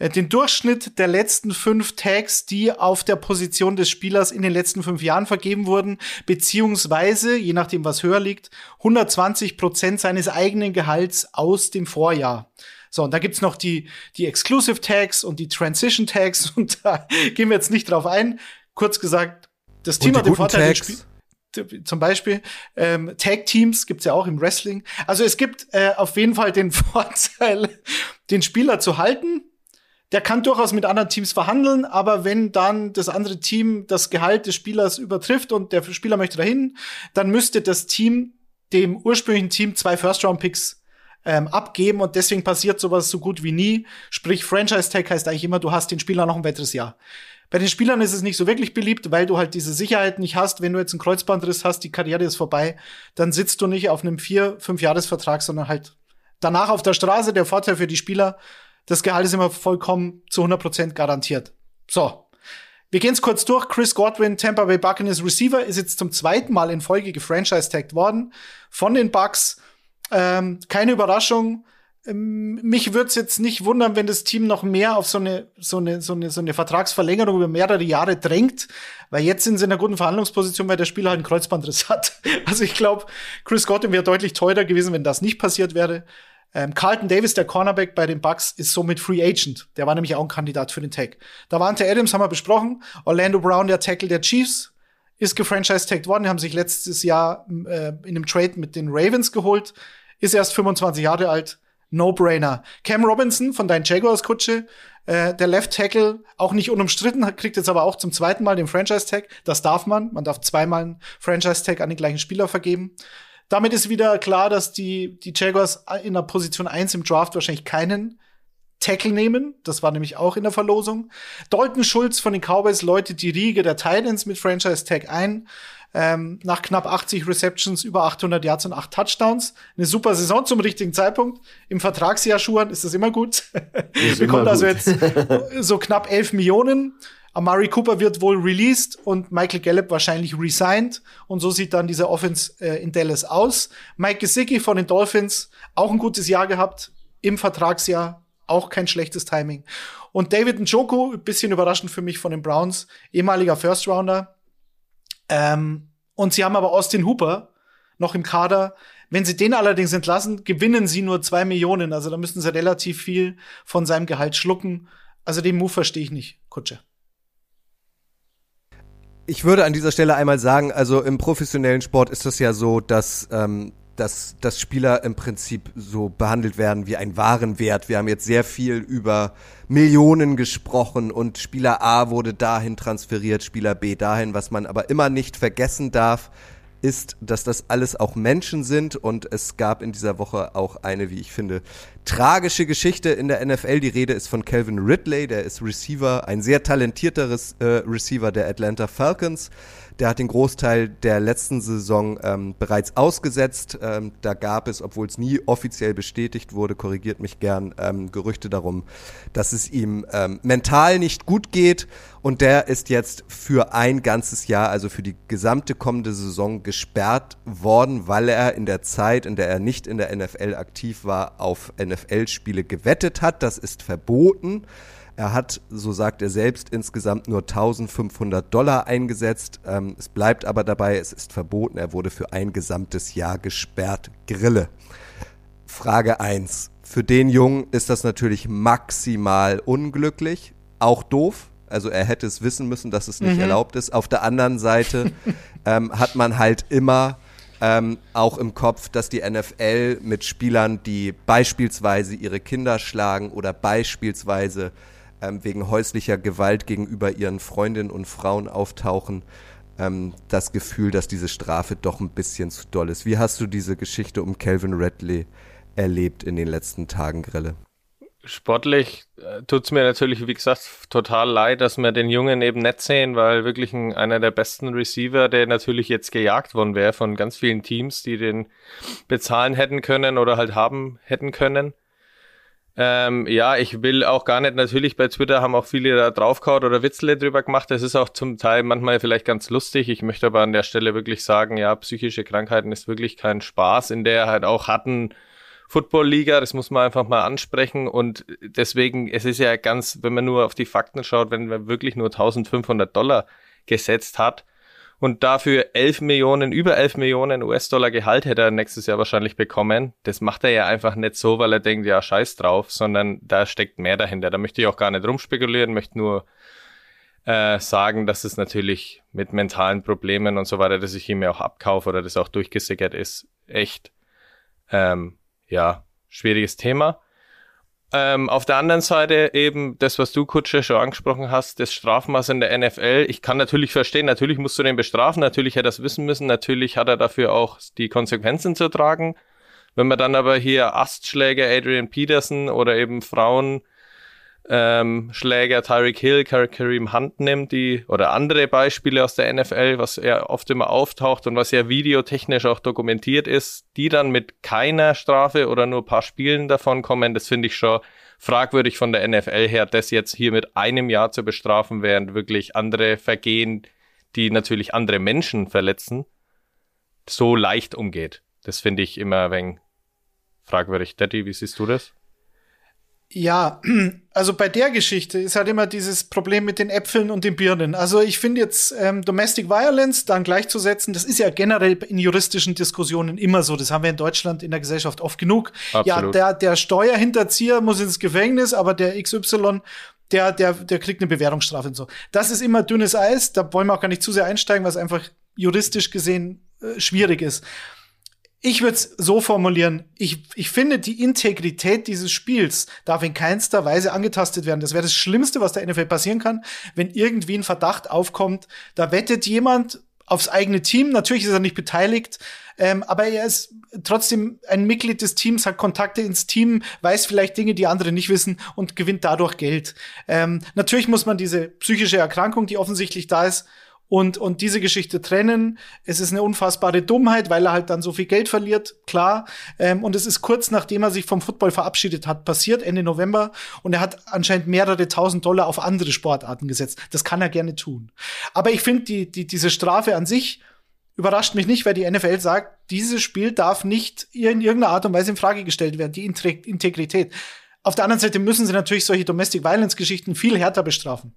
äh, den Durchschnitt der letzten fünf Tags, die auf der Position des Spielers in den letzten fünf Jahren vergeben wurden, beziehungsweise, je nachdem was höher liegt, 120 Prozent seines eigenen Gehalts aus dem Vorjahr. So, und da gibt's noch die, die Exclusive Tags und die Transition Tags und da gehen wir jetzt nicht drauf ein. Kurz gesagt, das Team hat den Vorteil, Tags zum Beispiel ähm, Tag Teams gibt's ja auch im Wrestling. Also es gibt äh, auf jeden Fall den Vorteil, den Spieler zu halten der kann durchaus mit anderen Teams verhandeln, aber wenn dann das andere Team das Gehalt des Spielers übertrifft und der Spieler möchte dahin, dann müsste das Team dem ursprünglichen Team zwei First-Round-Picks ähm, abgeben und deswegen passiert sowas so gut wie nie. Sprich, Franchise-Tag heißt eigentlich immer, du hast den Spieler noch ein weiteres Jahr. Bei den Spielern ist es nicht so wirklich beliebt, weil du halt diese Sicherheit nicht hast. Wenn du jetzt einen Kreuzbandriss hast, die Karriere ist vorbei, dann sitzt du nicht auf einem vier, fünf Jahresvertrag, sondern halt danach auf der Straße. Der Vorteil für die Spieler, das Gehalt ist immer vollkommen zu 100% garantiert. So. Wir gehen es kurz durch. Chris Godwin, Tampa Bay Buccaneers Receiver, ist jetzt zum zweiten Mal in Folge gefranchise-tagged worden von den Bucks. Ähm, keine Überraschung. Ähm, mich würde es jetzt nicht wundern, wenn das Team noch mehr auf so eine, so eine, so eine, so eine Vertragsverlängerung über mehrere Jahre drängt, weil jetzt sind sie in einer guten Verhandlungsposition, weil der Spieler halt einen Kreuzbandriss hat. Also ich glaube, Chris Godwin wäre deutlich teurer gewesen, wenn das nicht passiert wäre. Ähm, Carlton Davis, der Cornerback bei den Bucks, ist somit Free Agent. Der war nämlich auch ein Kandidat für den Tag. Davante Adams haben wir besprochen. Orlando Brown, der Tackle der Chiefs, ist gefranchise-tagged worden. Die haben sich letztes Jahr äh, in einem Trade mit den Ravens geholt. Ist erst 25 Jahre alt. No-brainer. Cam Robinson von deinen Jaguars Kutsche, äh, der Left Tackle, auch nicht unumstritten, kriegt jetzt aber auch zum zweiten Mal den Franchise-Tag. Das darf man. Man darf zweimal einen Franchise-Tag an den gleichen Spieler vergeben. Damit ist wieder klar, dass die, die Jaguars in der Position 1 im Draft wahrscheinlich keinen Tackle nehmen. Das war nämlich auch in der Verlosung. Dalton Schulz von den Cowboys läutet die Riege der Titans mit Franchise Tag ein. Ähm, nach knapp 80 Receptions, über 800 Yards und 8 Touchdowns. Eine super Saison zum richtigen Zeitpunkt. Im Vertragsjahr Schuhan ist das immer gut. Bekommt also jetzt so knapp 11 Millionen. Amari Cooper wird wohl released und Michael Gallup wahrscheinlich resigned. Und so sieht dann diese Offense äh, in Dallas aus. Mike Gesicki von den Dolphins, auch ein gutes Jahr gehabt. Im Vertragsjahr auch kein schlechtes Timing. Und David Njoku, bisschen überraschend für mich von den Browns, ehemaliger First Rounder. Ähm, und sie haben aber Austin Hooper noch im Kader. Wenn sie den allerdings entlassen, gewinnen sie nur zwei Millionen. Also da müssen sie relativ viel von seinem Gehalt schlucken. Also den Move verstehe ich nicht, Kutsche. Ich würde an dieser Stelle einmal sagen, also im professionellen Sport ist das ja so, dass, ähm, dass, dass Spieler im Prinzip so behandelt werden wie ein Warenwert. Wir haben jetzt sehr viel über Millionen gesprochen und Spieler A wurde dahin transferiert, Spieler B dahin. Was man aber immer nicht vergessen darf, ist, dass das alles auch Menschen sind und es gab in dieser Woche auch eine, wie ich finde, tragische Geschichte in der NFL. Die Rede ist von Calvin Ridley, der ist Receiver, ein sehr talentierter äh, Receiver der Atlanta Falcons. Der hat den Großteil der letzten Saison ähm, bereits ausgesetzt. Ähm, da gab es, obwohl es nie offiziell bestätigt wurde, korrigiert mich gern, ähm, Gerüchte darum, dass es ihm ähm, mental nicht gut geht. Und der ist jetzt für ein ganzes Jahr, also für die gesamte kommende Saison gesperrt worden, weil er in der Zeit, in der er nicht in der NFL aktiv war, auf NFL-Spiele gewettet hat. Das ist verboten. Er hat, so sagt er selbst, insgesamt nur 1500 Dollar eingesetzt. Ähm, es bleibt aber dabei, es ist verboten. Er wurde für ein gesamtes Jahr gesperrt. Grille. Frage 1. Für den Jungen ist das natürlich maximal unglücklich. Auch doof. Also er hätte es wissen müssen, dass es nicht mhm. erlaubt ist. Auf der anderen Seite ähm, hat man halt immer ähm, auch im Kopf, dass die NFL mit Spielern, die beispielsweise ihre Kinder schlagen oder beispielsweise ähm, wegen häuslicher Gewalt gegenüber ihren Freundinnen und Frauen auftauchen, ähm, das Gefühl, dass diese Strafe doch ein bisschen zu doll ist. Wie hast du diese Geschichte um Calvin Redley erlebt in den letzten Tagen, Grille? Sportlich äh, tut's mir natürlich, wie gesagt, total leid, dass wir den Jungen eben nicht sehen, weil wirklich ein, einer der besten Receiver, der natürlich jetzt gejagt worden wäre von ganz vielen Teams, die den bezahlen hätten können oder halt haben hätten können. Ähm, ja, ich will auch gar nicht, natürlich bei Twitter haben auch viele da draufgehauen oder Witzle drüber gemacht. Das ist auch zum Teil manchmal vielleicht ganz lustig. Ich möchte aber an der Stelle wirklich sagen, ja, psychische Krankheiten ist wirklich kein Spaß, in der halt auch hatten Football-Liga, das muss man einfach mal ansprechen und deswegen, es ist ja ganz, wenn man nur auf die Fakten schaut, wenn man wirklich nur 1500 Dollar gesetzt hat, und dafür 11 Millionen, über 11 Millionen US-Dollar Gehalt hätte er nächstes Jahr wahrscheinlich bekommen. Das macht er ja einfach nicht so, weil er denkt, ja, scheiß drauf, sondern da steckt mehr dahinter. Da möchte ich auch gar nicht rumspekulieren, möchte nur äh, sagen, dass es natürlich mit mentalen Problemen und so weiter, dass ich ihm ja auch abkaufe oder das auch durchgesickert ist, echt, ähm, ja, schwieriges Thema. Ähm, auf der anderen Seite eben das, was du, Kutsche, schon angesprochen hast, das Strafmaß in der NFL. Ich kann natürlich verstehen, natürlich musst du den bestrafen, natürlich hätte er das wissen müssen, natürlich hat er dafür auch die Konsequenzen zu tragen. Wenn man dann aber hier Astschläger Adrian Peterson oder eben Frauen ähm, Schläger Tyreek Hill, Kareem Hunt nimmt, die oder andere Beispiele aus der NFL, was ja oft immer auftaucht und was ja videotechnisch auch dokumentiert ist, die dann mit keiner Strafe oder nur paar Spielen davon kommen, das finde ich schon fragwürdig von der NFL her, das jetzt hier mit einem Jahr zu bestrafen, während wirklich andere Vergehen, die natürlich andere Menschen verletzen, so leicht umgeht. Das finde ich immer ein wenig fragwürdig. Daddy, wie siehst du das? Ja, also bei der Geschichte ist halt immer dieses Problem mit den Äpfeln und den Birnen. Also ich finde jetzt ähm, Domestic Violence dann gleichzusetzen, das ist ja generell in juristischen Diskussionen immer so. Das haben wir in Deutschland in der Gesellschaft oft genug. Absolut. Ja, der, der Steuerhinterzieher muss ins Gefängnis, aber der XY der, der, der kriegt eine Bewährungsstrafe und so. Das ist immer dünnes Eis, da wollen wir auch gar nicht zu sehr einsteigen, was einfach juristisch gesehen äh, schwierig ist. Ich würde es so formulieren, ich, ich finde, die Integrität dieses Spiels darf in keinster Weise angetastet werden. Das wäre das Schlimmste, was der NFL passieren kann, wenn irgendwie ein Verdacht aufkommt, da wettet jemand aufs eigene Team. Natürlich ist er nicht beteiligt, ähm, aber er ist trotzdem ein Mitglied des Teams, hat Kontakte ins Team, weiß vielleicht Dinge, die andere nicht wissen und gewinnt dadurch Geld. Ähm, natürlich muss man diese psychische Erkrankung, die offensichtlich da ist, und, und diese Geschichte trennen. Es ist eine unfassbare Dummheit, weil er halt dann so viel Geld verliert, klar. Ähm, und es ist kurz nachdem er sich vom Football verabschiedet hat, passiert, Ende November. Und er hat anscheinend mehrere tausend Dollar auf andere Sportarten gesetzt. Das kann er gerne tun. Aber ich finde, die, die, diese Strafe an sich überrascht mich nicht, weil die NFL sagt, dieses Spiel darf nicht in irgendeiner Art und Weise in Frage gestellt werden, die Integrität. Auf der anderen Seite müssen sie natürlich solche Domestic Violence Geschichten viel härter bestrafen.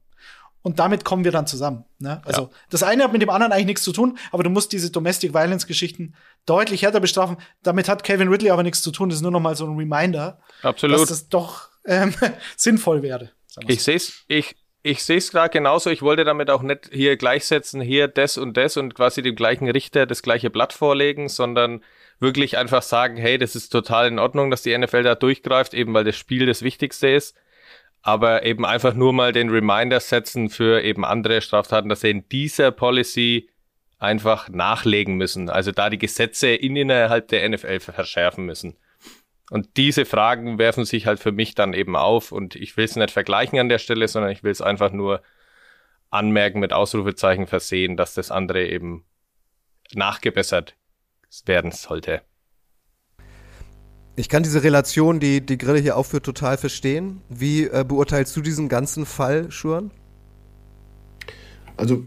Und damit kommen wir dann zusammen. Ne? Also ja. das eine hat mit dem anderen eigentlich nichts zu tun, aber du musst diese Domestic Violence Geschichten deutlich härter bestrafen. Damit hat Kevin Ridley aber nichts zu tun. Das ist nur noch mal so ein Reminder, Absolut. dass das doch ähm, sinnvoll wäre. Ich sehe es, ich, ich sehe es gerade genauso. Ich wollte damit auch nicht hier gleichsetzen, hier das und das und quasi dem gleichen Richter das gleiche Blatt vorlegen, sondern wirklich einfach sagen, hey, das ist total in Ordnung, dass die NFL da durchgreift, eben weil das Spiel das Wichtigste ist aber eben einfach nur mal den Reminder setzen für eben andere Straftaten, dass sie in dieser Policy einfach nachlegen müssen. Also da die Gesetze in innerhalb der NFL verschärfen müssen. Und diese Fragen werfen sich halt für mich dann eben auf und ich will es nicht vergleichen an der Stelle, sondern ich will es einfach nur anmerken mit Ausrufezeichen versehen, dass das andere eben nachgebessert werden sollte. Ich kann diese Relation, die die Grille hier aufführt, total verstehen. Wie äh, beurteilst du diesen ganzen Fall, Schuren? Also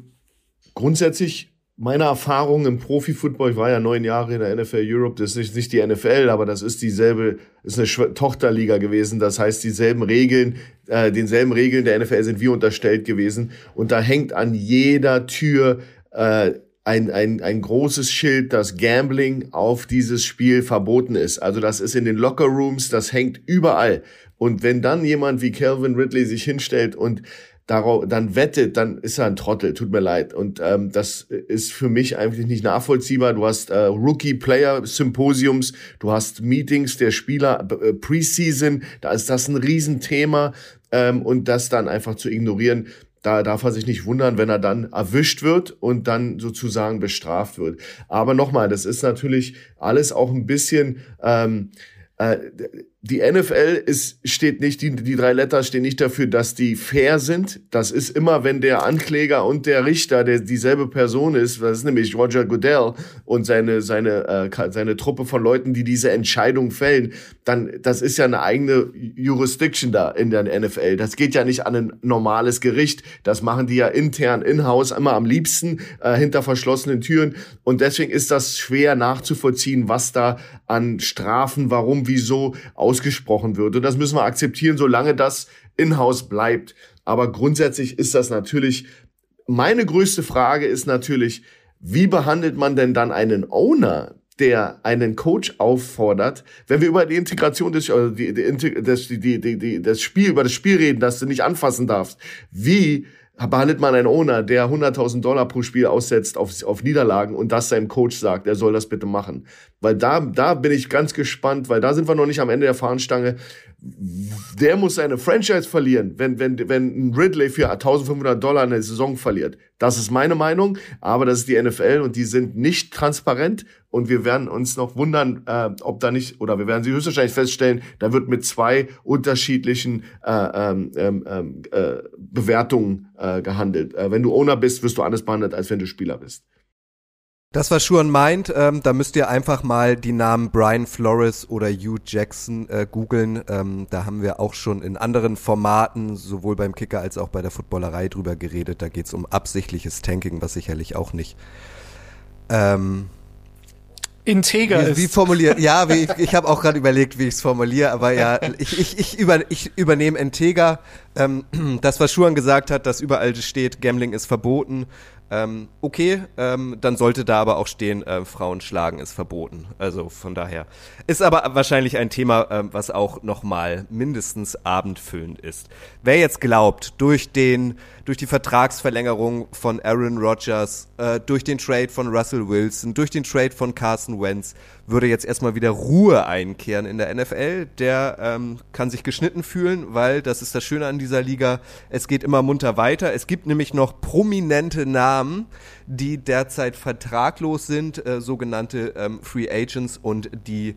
grundsätzlich meine Erfahrung im Profi-Football, ich war ja neun Jahre in der NFL Europe, das ist nicht, nicht die NFL, aber das ist dieselbe, ist eine Tochterliga gewesen. Das heißt, dieselben Regeln, äh, denselben Regeln der NFL sind wir unterstellt gewesen. Und da hängt an jeder Tür äh, ein, ein, ein großes Schild, dass Gambling auf dieses Spiel verboten ist. Also das ist in den Locker Rooms, das hängt überall. Und wenn dann jemand wie Calvin Ridley sich hinstellt und darauf dann wettet, dann ist er ein Trottel, tut mir leid. Und ähm, das ist für mich eigentlich nicht nachvollziehbar. Du hast äh, Rookie-Player-Symposiums, du hast Meetings der Spieler äh, Preseason, da ist das ein Riesenthema. Ähm, und das dann einfach zu ignorieren, da darf er sich nicht wundern, wenn er dann erwischt wird und dann sozusagen bestraft wird. Aber nochmal, das ist natürlich alles auch ein bisschen ähm, äh, die NFL ist, steht nicht, die, die drei Letter stehen nicht dafür, dass die fair sind. Das ist immer, wenn der Ankläger und der Richter der dieselbe Person ist, das ist nämlich Roger Goodell und seine, seine, äh, seine Truppe von Leuten, die diese Entscheidung fällen, dann, das ist ja eine eigene Jurisdiction da in der NFL. Das geht ja nicht an ein normales Gericht. Das machen die ja intern, in-house, immer am liebsten, äh, hinter verschlossenen Türen. Und deswegen ist das schwer nachzuvollziehen, was da an Strafen, warum, wieso aus ausgesprochen wird. Und das müssen wir akzeptieren, solange das in-house bleibt. Aber grundsätzlich ist das natürlich, meine größte Frage ist natürlich, wie behandelt man denn dann einen Owner, der einen Coach auffordert, wenn wir über die Integration des, also die, die, die, die, die, das Spiel, über das Spiel reden, das du nicht anfassen darfst, wie behandelt man einen Owner, der 100.000 Dollar pro Spiel aussetzt auf, auf Niederlagen und das seinem Coach sagt, er soll das bitte machen. Weil da, da bin ich ganz gespannt, weil da sind wir noch nicht am Ende der Fahnenstange. Der muss seine Franchise verlieren, wenn, wenn, wenn ein Ridley für 1500 Dollar eine Saison verliert. Das ist meine Meinung, aber das ist die NFL und die sind nicht transparent und wir werden uns noch wundern, äh, ob da nicht, oder wir werden sie höchstwahrscheinlich feststellen, da wird mit zwei unterschiedlichen äh, ähm, ähm, ähm, äh, Bewertungen äh, gehandelt. Äh, wenn du Owner bist, wirst du anders behandelt, als wenn du Spieler bist. Das, was Schuan meint, ähm, da müsst ihr einfach mal die Namen Brian Flores oder Hugh Jackson äh, googeln. Ähm, da haben wir auch schon in anderen Formaten, sowohl beim Kicker als auch bei der Footballerei drüber geredet. Da geht's um absichtliches Tanking, was sicherlich auch nicht ähm, integer wie, ist. Wie formuliert? Ja, wie, ich, ich habe auch gerade überlegt, wie ich es formuliere, aber ja, ich, ich, ich, über, ich übernehme integer. Ähm, das, was Schuan gesagt hat, dass überall steht, Gambling ist verboten. Ähm, okay, ähm, dann sollte da aber auch stehen, äh, Frauen schlagen ist verboten. Also von daher. Ist aber wahrscheinlich ein Thema, ähm, was auch nochmal mindestens abendfüllend ist. Wer jetzt glaubt, durch den, durch die Vertragsverlängerung von Aaron Rodgers, äh, durch den Trade von Russell Wilson, durch den Trade von Carson Wentz, würde jetzt erstmal wieder Ruhe einkehren in der NFL. Der ähm, kann sich geschnitten fühlen, weil das ist das Schöne an dieser Liga. Es geht immer munter weiter. Es gibt nämlich noch prominente Namen, die derzeit vertraglos sind, äh, sogenannte ähm, Free Agents und die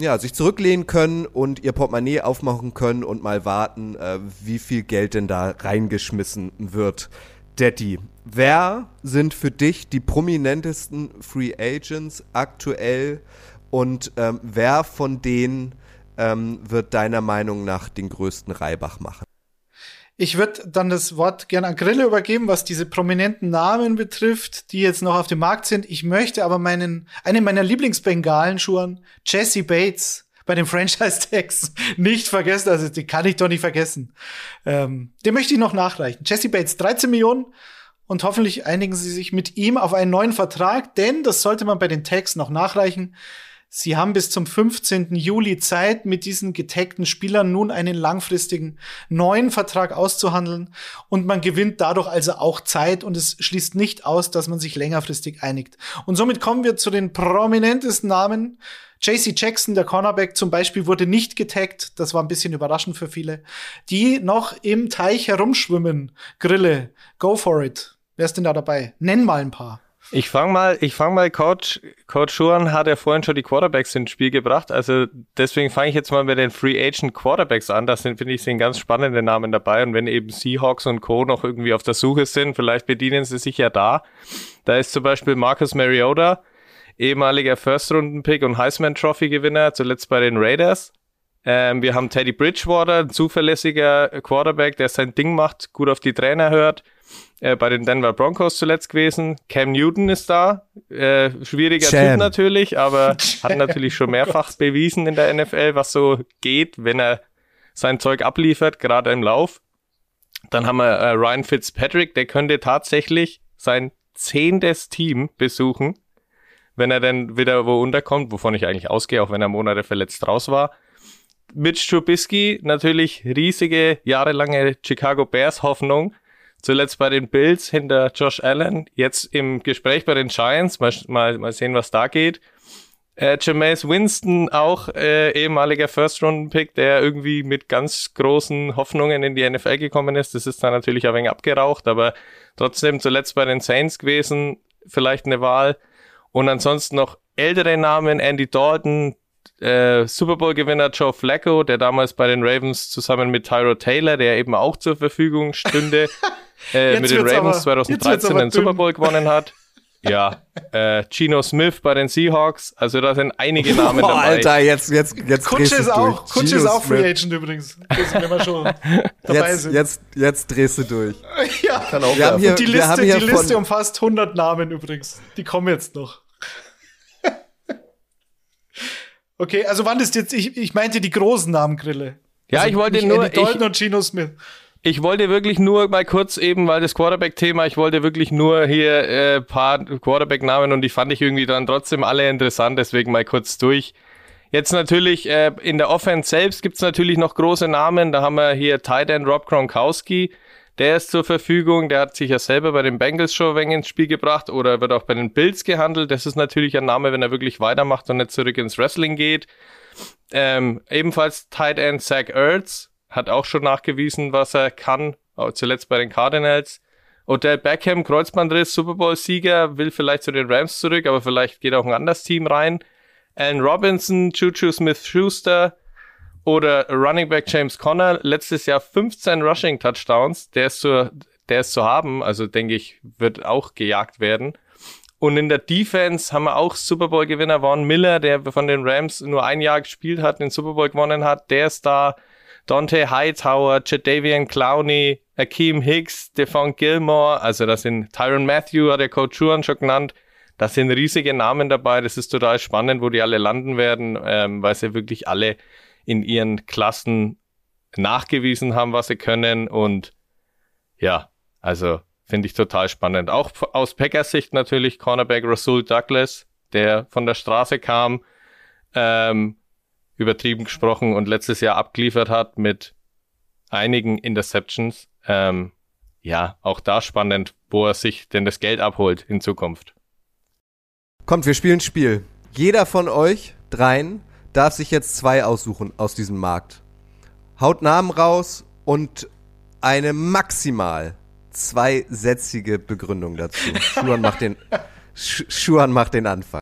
ja, sich zurücklehnen können und ihr Portemonnaie aufmachen können und mal warten, äh, wie viel Geld denn da reingeschmissen wird. Daddy, wer sind für dich die prominentesten Free Agents aktuell und ähm, wer von denen ähm, wird deiner Meinung nach den größten Reibach machen? Ich würde dann das Wort gerne an Grille übergeben, was diese prominenten Namen betrifft, die jetzt noch auf dem Markt sind. Ich möchte aber meinen, einen meiner Lieblingsbengalen schuhen, Jesse Bates, bei den Franchise-Tags nicht vergessen. Also, die kann ich doch nicht vergessen. Ähm, den möchte ich noch nachreichen. Jesse Bates, 13 Millionen. Und hoffentlich einigen sie sich mit ihm auf einen neuen Vertrag, denn das sollte man bei den Tags noch nachreichen. Sie haben bis zum 15. Juli Zeit, mit diesen getagten Spielern nun einen langfristigen neuen Vertrag auszuhandeln und man gewinnt dadurch also auch Zeit und es schließt nicht aus, dass man sich längerfristig einigt. Und somit kommen wir zu den prominentesten Namen. JC Jackson, der Cornerback zum Beispiel, wurde nicht getaggt. Das war ein bisschen überraschend für viele. Die noch im Teich herumschwimmen. Grille, go for it. Wer ist denn da dabei? Nenn mal ein paar. Ich fange mal, ich fang mal, Coach, Coach Schuhan hat ja vorhin schon die Quarterbacks ins Spiel gebracht. Also deswegen fange ich jetzt mal mit den Free Agent Quarterbacks an. Das sind, finde ich, sind ganz spannende Namen dabei. Und wenn eben Seahawks und Co. noch irgendwie auf der Suche sind, vielleicht bedienen sie sich ja da. Da ist zum Beispiel Marcus Mariota, ehemaliger First-Runden-Pick und Heisman-Trophy-Gewinner, zuletzt bei den Raiders. Ähm, wir haben Teddy Bridgewater, ein zuverlässiger Quarterback, der sein Ding macht, gut auf die Trainer hört äh, bei den Denver Broncos zuletzt gewesen. Cam Newton ist da. Äh, schwieriger Jam. Typ natürlich, aber hat natürlich schon mehrfach bewiesen in der NFL, was so geht, wenn er sein Zeug abliefert, gerade im Lauf. Dann haben wir äh, Ryan Fitzpatrick, der könnte tatsächlich sein zehntes Team besuchen, wenn er dann wieder wo unterkommt, wovon ich eigentlich ausgehe, auch wenn er Monate verletzt raus war. Mitch Trubisky, natürlich riesige, jahrelange Chicago Bears Hoffnung Zuletzt bei den Bills hinter Josh Allen, jetzt im Gespräch bei den Giants. Mal, mal, mal sehen, was da geht. Äh, Jameis Winston, auch äh, ehemaliger First-Round-Pick, der irgendwie mit ganz großen Hoffnungen in die NFL gekommen ist. Das ist dann natürlich ein wenig abgeraucht, aber trotzdem zuletzt bei den Saints gewesen, vielleicht eine Wahl. Und ansonsten noch ältere Namen, Andy Dalton, äh, Super Bowl-Gewinner Joe Flacco, der damals bei den Ravens zusammen mit Tyro Taylor, der eben auch zur Verfügung stünde, äh, mit den Ravens aber, 2013 den Super Bowl gewonnen hat. Ja, äh, Gino Smith bei den Seahawks, also da sind einige Namen Boah, dabei. Alter, jetzt, jetzt, jetzt Kutsche ist auch, Kutsche ist auch Free Agent übrigens. Wenn wir schon dabei jetzt, sind. Jetzt, jetzt drehst du durch. ja, Kann auch wir haben hier, die Liste, die Liste umfasst 100 Namen übrigens. Die kommen jetzt noch. okay, also wann ist jetzt, ich, ich meinte die großen Namen Grille. Ja, also ich wollte nur. Ich, und Gino Smith. Ich wollte wirklich nur mal kurz eben, weil das Quarterback-Thema, ich wollte wirklich nur hier äh, paar Quarterback-Namen und die fand ich irgendwie dann trotzdem alle interessant, deswegen mal kurz durch. Jetzt natürlich äh, in der Offense selbst gibt's natürlich noch große Namen. Da haben wir hier Tight End Rob Gronkowski, der ist zur Verfügung. Der hat sich ja selber bei den Bengals schon ein wenig ins Spiel gebracht oder wird auch bei den Bills gehandelt. Das ist natürlich ein Name, wenn er wirklich weitermacht und nicht zurück ins Wrestling geht. Ähm, ebenfalls Tight End Zach Ertz, hat auch schon nachgewiesen, was er kann, zuletzt bei den Cardinals. Odell Beckham, Kreuzbandriss, Super Bowl-Sieger, will vielleicht zu den Rams zurück, aber vielleicht geht auch ein anderes Team rein. Allen Robinson, Juju Smith-Schuster oder Running Back James Conner, letztes Jahr 15 Rushing Touchdowns, der ist zu, der ist zu haben, also denke ich, wird auch gejagt werden. Und in der Defense haben wir auch Super Bowl-Gewinner Von Miller, der von den Rams nur ein Jahr gespielt hat, den Super Bowl gewonnen hat. Der ist da. Dante Hightower, Jadavian Clowney, Akeem Hicks, Stephon Gilmore, also das sind Tyron Matthew, hat der Coach Schuhan schon genannt. Das sind riesige Namen dabei. Das ist total spannend, wo die alle landen werden, ähm, weil sie wirklich alle in ihren Klassen nachgewiesen haben, was sie können. Und ja, also finde ich total spannend. Auch aus Packers Sicht natürlich Cornerback Rasul Douglas, der von der Straße kam, ähm, übertrieben gesprochen und letztes Jahr abgeliefert hat mit einigen Interceptions. Ähm, ja, auch da spannend, wo er sich denn das Geld abholt in Zukunft. Kommt, wir spielen Spiel. Jeder von euch dreien darf sich jetzt zwei aussuchen aus diesem Markt. Haut Namen raus und eine maximal zweisätzige Begründung dazu. Schuhan macht den, Schuhan macht den Anfang.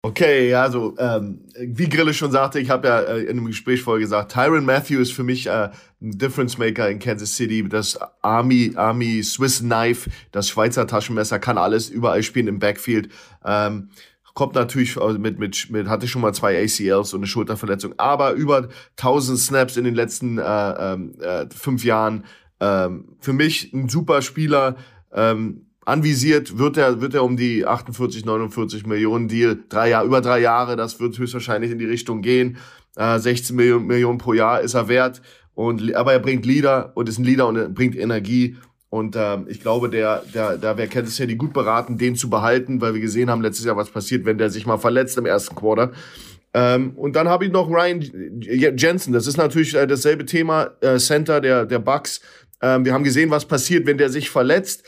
Okay, also ähm, wie Grille schon sagte, ich habe ja äh, in einem Gespräch vorher gesagt, Tyron Matthew ist für mich äh, ein Difference Maker in Kansas City. Das Army Army Swiss Knife, das Schweizer Taschenmesser kann alles überall spielen im Backfield. Ähm, kommt natürlich mit, mit, mit, hatte schon mal zwei ACLs und eine Schulterverletzung, aber über 1000 Snaps in den letzten äh, ähm, äh, fünf Jahren. Ähm, für mich ein super Spieler. Ähm, anvisiert wird er, wird er um die 48, 49 Millionen Deal. Drei Jahre, über drei Jahre, das wird höchstwahrscheinlich in die Richtung gehen. Äh, 16 Millionen, Millionen pro Jahr ist er wert. Und, aber er bringt Leader und ist ein Leader und er bringt Energie. Und ähm, ich glaube, der, der, da wäre Kansas City gut beraten, den zu behalten, weil wir gesehen haben letztes Jahr, was passiert, wenn der sich mal verletzt im ersten Quarter. Ähm, und dann habe ich noch Ryan Jensen. Das ist natürlich äh, dasselbe Thema, äh, Center der, der Bucks. Ähm, wir haben gesehen, was passiert, wenn der sich verletzt.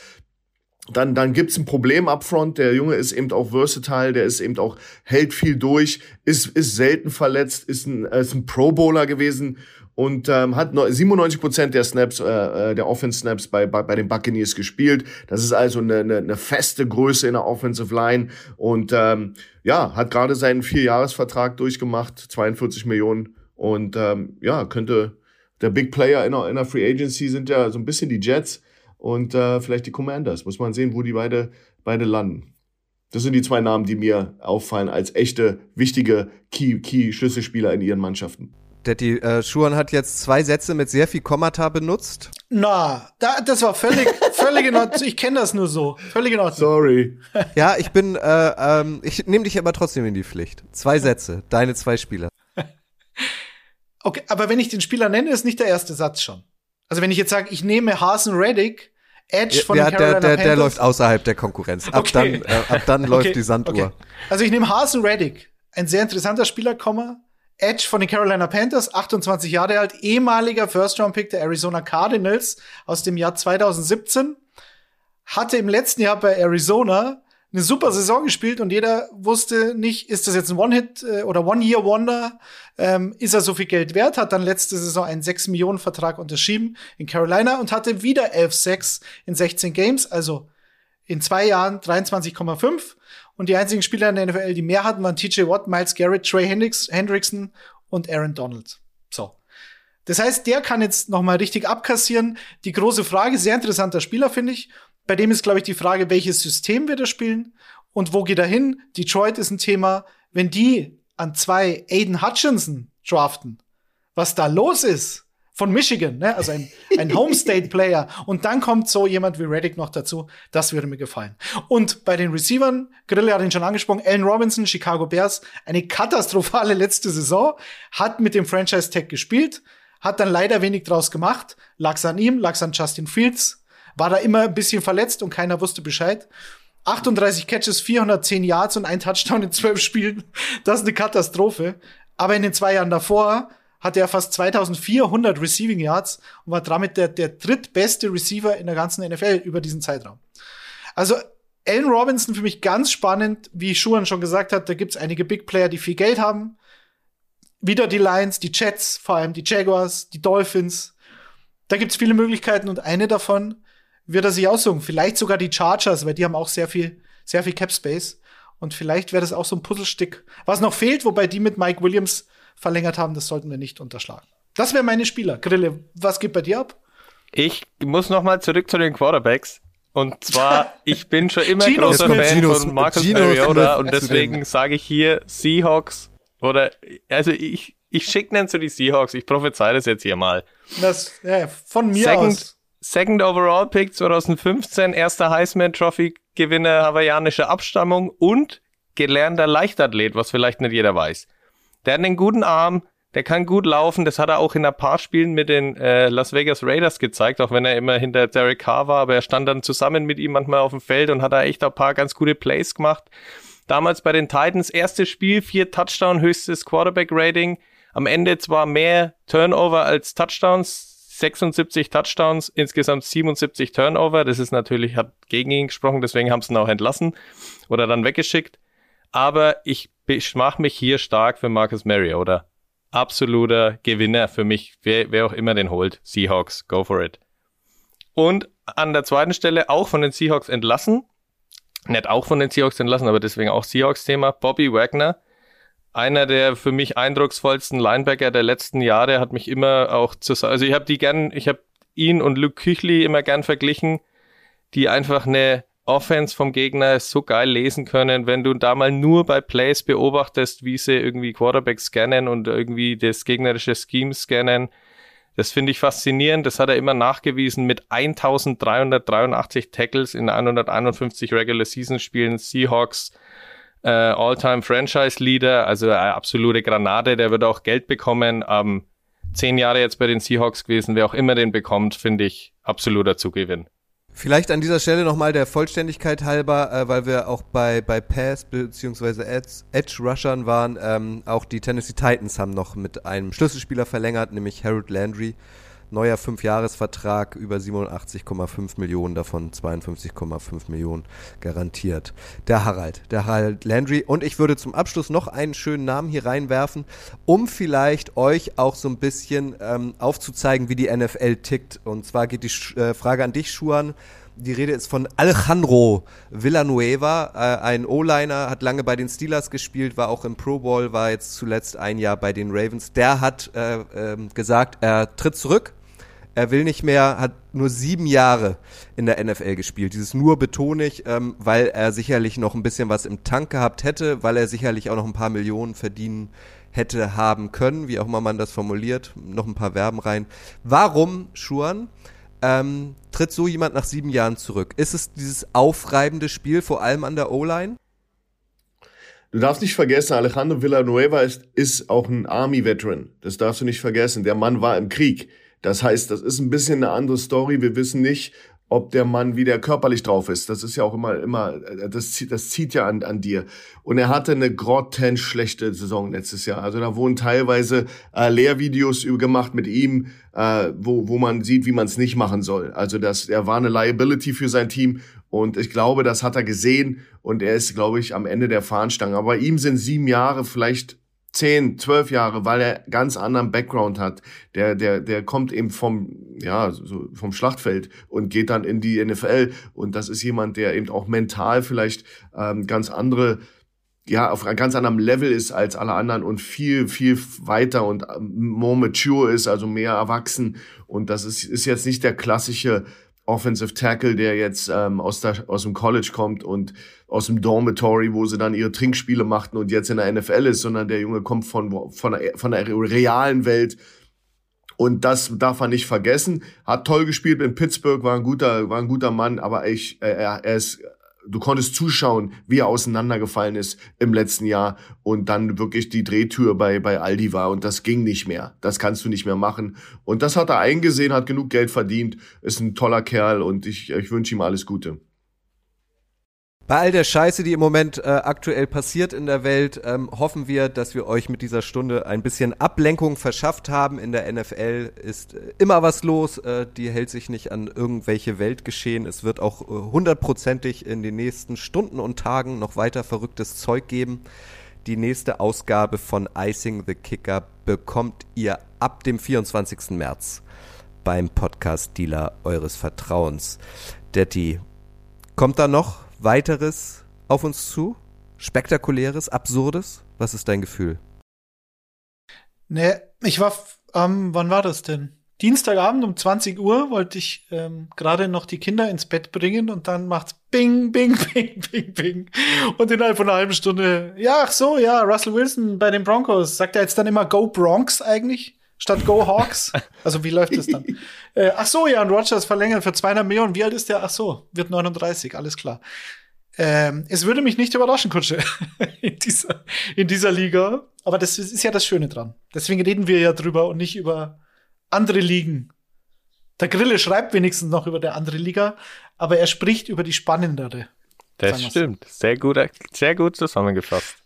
Dann, dann gibt's ein Problem upfront. Der Junge ist eben auch versatile, der ist eben auch, hält viel durch, ist, ist selten verletzt, ist ein, ist ein Pro-Bowler gewesen und ähm, hat 97 Prozent der Snaps, äh, äh, der Offense-Snaps bei, bei, bei den Buccaneers gespielt. Das ist also eine, eine, eine feste Größe in der Offensive Line und ähm, ja, hat gerade seinen Vierjahresvertrag durchgemacht, 42 Millionen und ähm, ja, könnte der Big Player in der, in der Free Agency sind ja so ein bisschen die Jets und äh, vielleicht die Commanders. Muss man sehen, wo die beide, beide landen. Das sind die zwei Namen, die mir auffallen als echte, wichtige Key-Schlüsselspieler Key in ihren Mannschaften. Detti, äh, Schuhan hat jetzt zwei Sätze mit sehr viel Kommata benutzt. Na, da, das war völlig, völlig in Ordnung. Ich kenne das nur so. Völlig in Ordnung. Sorry. Ja, ich bin, äh, ähm, ich nehme dich aber trotzdem in die Pflicht. Zwei Sätze, deine zwei Spieler. Okay, aber wenn ich den Spieler nenne, ist nicht der erste Satz schon. Also wenn ich jetzt sage, ich nehme Hasen Reddick, Edge von ja, den Carolina der, der, Panthers. der läuft außerhalb der Konkurrenz. Ab Okay. dann, äh, ab dann läuft Okay, die Sanduhr. okay. Also ich nehme Hasen Reddick, ein sehr interessanter Spieler, Komma. Edge von den Carolina Panthers, 28 Jahre alt, ehemaliger First-Round-Pick der Arizona Cardinals aus dem Jahr 2017. Hatte im letzten Jahr bei Arizona eine super Saison gespielt und jeder wusste nicht, ist das jetzt ein One-Hit äh, oder One-Year-Wonder? Ähm, ist er so viel Geld wert? Hat dann letzte Saison einen 6-Millionen-Vertrag unterschrieben in Carolina und hatte wieder 11-6 in 16 Games, also in zwei Jahren 23,5. Und die einzigen Spieler in der NFL, die mehr hatten, waren TJ Watt, Miles Garrett, Trey Hendricks, Hendrickson und Aaron Donald. So. Das heißt, der kann jetzt noch mal richtig abkassieren. Die große Frage, sehr interessanter Spieler, finde ich. Bei dem ist, glaube ich, die Frage, welches System wird er spielen und wo geht er hin? Detroit ist ein Thema. Wenn die an zwei Aiden Hutchinson draften, was da los ist von Michigan, ne? also ein, ein Home-State-Player, und dann kommt so jemand wie Reddick noch dazu, das würde mir gefallen. Und bei den Receivern, Grille hat ihn schon angesprochen, Allen Robinson, Chicago Bears, eine katastrophale letzte Saison, hat mit dem Franchise-Tag gespielt, hat dann leider wenig draus gemacht, lag's an ihm, lag's an Justin Fields, war da immer ein bisschen verletzt und keiner wusste Bescheid. 38 Catches, 410 Yards und ein Touchdown in 12 Spielen. Das ist eine Katastrophe. Aber in den zwei Jahren davor hatte er fast 2400 Receiving Yards und war damit der, der drittbeste Receiver in der ganzen NFL über diesen Zeitraum. Also Allen Robinson für mich ganz spannend, wie Schuhan schon gesagt hat, da gibt's einige Big Player, die viel Geld haben. Wieder die Lions, die Jets, vor allem die Jaguars, die Dolphins. Da gibt's viele Möglichkeiten und eine davon wird er sich aussuchen. Vielleicht sogar die Chargers, weil die haben auch sehr viel, sehr viel Cap Space. Und vielleicht wäre das auch so ein Puzzlestück, was noch fehlt, wobei die mit Mike Williams verlängert haben, das sollten wir nicht unterschlagen. Das wären meine Spieler. Grille, was geht bei dir ab? Ich muss noch mal zurück zu den Quarterbacks. Und zwar, ich bin schon immer Gino großer Smith. Fan Gino von Marcus Gino Mariota und deswegen sage ich hier Seahawks oder, also ich, ich schicke dann zu die Seahawks, ich prophezei das jetzt hier mal. Das, ja, von mir Second, aus. Second Overall Pick 2015, erster Heisman Trophy Gewinner hawaiianischer Abstammung und gelernter Leichtathlet, was vielleicht nicht jeder weiß. Der hat einen guten Arm, der kann gut laufen, das hat er auch in ein paar Spielen mit den äh, Las Vegas Raiders gezeigt, auch wenn er immer hinter Derek Carr war, aber er stand dann zusammen mit ihm manchmal auf dem Feld und hat da echt ein paar ganz gute Plays gemacht. Damals bei den Titans, erstes Spiel, vier Touchdown, höchstes Quarterback-Rating. Am Ende zwar mehr Turnover als Touchdowns, 76 Touchdowns, insgesamt 77 Turnover. Das ist natürlich, hat gegen ihn gesprochen, deswegen haben sie ihn auch entlassen oder dann weggeschickt. Aber ich mache mich hier stark für Marcus Mariota absoluter Gewinner für mich, wer, wer auch immer den holt. Seahawks, go for it. Und an der zweiten Stelle auch von den Seahawks entlassen. Nicht auch von den Seahawks entlassen, aber deswegen auch Seahawks-Thema. Bobby Wagner, einer der für mich eindrucksvollsten Linebacker der letzten Jahre, hat mich immer auch zu, also ich habe die gern, ich habe ihn und Luke Küchli immer gern verglichen, die einfach eine Offense vom Gegner so geil lesen können, wenn du da mal nur bei Plays beobachtest, wie sie irgendwie Quarterback scannen und irgendwie das gegnerische Scheme scannen. Das finde ich faszinierend. Das hat er immer nachgewiesen mit 1383 Tackles in 151 Regular Season Spielen. Seahawks äh, All-Time Franchise Leader, also eine absolute Granate. Der wird auch Geld bekommen. Ähm, zehn Jahre jetzt bei den Seahawks gewesen. Wer auch immer den bekommt, finde ich absoluter Zugewinn. Vielleicht an dieser Stelle nochmal der Vollständigkeit halber, äh, weil wir auch bei, bei Pass bzw. Edge Rushern waren, ähm, auch die Tennessee Titans haben noch mit einem Schlüsselspieler verlängert, nämlich Harold Landry neuer Fünfjahresvertrag über 87,5 Millionen, davon 52,5 Millionen garantiert. Der Harald, der Harald Landry. Und ich würde zum Abschluss noch einen schönen Namen hier reinwerfen, um vielleicht euch auch so ein bisschen ähm, aufzuzeigen, wie die NFL tickt. Und zwar geht die äh, Frage an dich, Schuan. Die Rede ist von Alejandro Villanueva, äh, ein O-Liner, hat lange bei den Steelers gespielt, war auch im Pro Bowl, war jetzt zuletzt ein Jahr bei den Ravens. Der hat äh, äh, gesagt, er tritt zurück er will nicht mehr, hat nur sieben Jahre in der NFL gespielt. Dieses nur betone ich, ähm, weil er sicherlich noch ein bisschen was im Tank gehabt hätte, weil er sicherlich auch noch ein paar Millionen verdienen hätte haben können, wie auch immer man das formuliert, noch ein paar Verben rein. Warum, Schuan, ähm, tritt so jemand nach sieben Jahren zurück? Ist es dieses aufreibende Spiel, vor allem an der O-Line? Du darfst nicht vergessen, Alejandro Villanueva ist, ist auch ein Army-Veteran. Das darfst du nicht vergessen. Der Mann war im Krieg. Das heißt, das ist ein bisschen eine andere Story. Wir wissen nicht, ob der Mann wieder körperlich drauf ist. Das ist ja auch immer, immer, das zieht, das zieht ja an, an dir. Und er hatte eine grottenschlechte schlechte Saison letztes Jahr. Also da wurden teilweise äh, Lehrvideos gemacht mit ihm, äh, wo, wo man sieht, wie man es nicht machen soll. Also das, er war eine Liability für sein Team und ich glaube, das hat er gesehen und er ist, glaube ich, am Ende der Fahnenstange. Aber bei ihm sind sieben Jahre vielleicht zehn, zwölf Jahre, weil er ganz anderen Background hat. Der, der, der kommt eben vom, ja, so vom Schlachtfeld und geht dann in die NFL. Und das ist jemand, der eben auch mental vielleicht ähm, ganz andere ja, auf einem ganz anderem Level ist als alle anderen und viel, viel weiter und ähm, more mature ist, also mehr erwachsen. Und das ist, ist jetzt nicht der klassische Offensive Tackle, der jetzt ähm, aus, der, aus dem College kommt und aus dem Dormitory, wo sie dann ihre Trinkspiele machten und jetzt in der NFL ist, sondern der Junge kommt von, von, der, von der realen Welt. Und das darf man nicht vergessen. Hat toll gespielt in Pittsburgh, war ein guter, war ein guter Mann, aber ich, er, er ist du konntest zuschauen, wie er auseinandergefallen ist im letzten Jahr und dann wirklich die Drehtür bei, bei Aldi war und das ging nicht mehr. Das kannst du nicht mehr machen. Und das hat er eingesehen, hat genug Geld verdient, ist ein toller Kerl und ich, ich wünsche ihm alles Gute. Bei all der Scheiße, die im Moment äh, aktuell passiert in der Welt, ähm, hoffen wir, dass wir euch mit dieser Stunde ein bisschen Ablenkung verschafft haben. In der NFL ist äh, immer was los. Äh, die hält sich nicht an irgendwelche Weltgeschehen. Es wird auch äh, hundertprozentig in den nächsten Stunden und Tagen noch weiter verrücktes Zeug geben. Die nächste Ausgabe von Icing the Kicker bekommt ihr ab dem 24. März beim Podcast Dealer eures Vertrauens. Detti, kommt da noch weiteres auf uns zu? Spektakuläres, absurdes? Was ist dein Gefühl? Ne, ich war, ähm, wann war das denn? Dienstagabend um 20 Uhr wollte ich ähm, gerade noch die Kinder ins Bett bringen und dann macht's Bing, Bing, Bing, Bing, Bing. Und innerhalb von einer halben Stunde, ja, ach so, ja, Russell Wilson bei den Broncos. Sagt er jetzt dann immer Go Bronx eigentlich? Statt Go Hawks? Also wie läuft das dann? äh, ach so, ja, und Rogers verlängert für 200 Millionen. Wie alt ist der? Ach so, wird 39, alles klar. Ähm, es würde mich nicht überraschen, Kutsche, in dieser, in dieser Liga. Aber das ist ja das Schöne dran. Deswegen reden wir ja drüber und nicht über andere Ligen. Der Grille schreibt wenigstens noch über der andere Liga, aber er spricht über die spannendere. Das stimmt. Sehr gut, sehr gut zusammengefasst.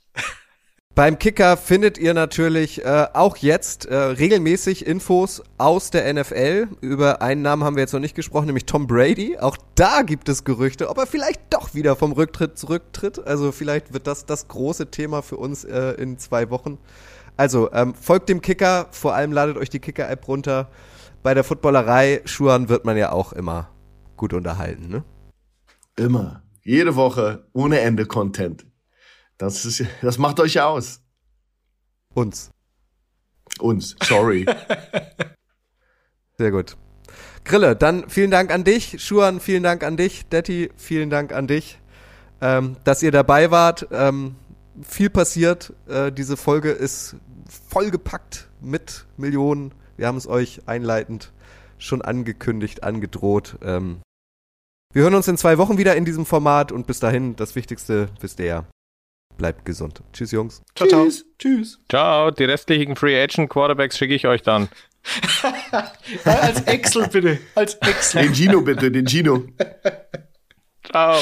Beim Kicker findet ihr natürlich äh, auch jetzt äh, regelmäßig Infos aus der NFL. Über einen Namen haben wir jetzt noch nicht gesprochen, nämlich Tom Brady. Auch da gibt es Gerüchte, ob er vielleicht doch wieder vom Rücktritt zurücktritt. Also vielleicht wird das das große Thema für uns äh, in zwei Wochen. Also ähm, folgt dem Kicker, vor allem ladet euch die Kicker-App runter. Bei der Footballerei, Schuhan, wird man ja auch immer gut unterhalten, ne? Immer. Jede Woche ohne Ende Content. Das, ist, das macht euch ja aus. Uns. Uns, sorry. Sehr gut. Grille, dann vielen Dank an dich. Schuan, vielen Dank an dich. Detti, vielen Dank an dich, ähm, dass ihr dabei wart. Ähm, viel passiert. Äh, diese Folge ist vollgepackt mit Millionen. Wir haben es euch einleitend schon angekündigt, angedroht. Ähm, wir hören uns in zwei Wochen wieder in diesem Format und bis dahin, das Wichtigste wisst ihr ja. Bleibt gesund. Tschüss, Jungs. Ciao, ciao. Tschüss. Tschüss. Ciao. Die restlichen Free Agent Quarterbacks schicke ich euch dann. als Excel bitte. Als Excel. Den Gino bitte, den Gino. Ciao.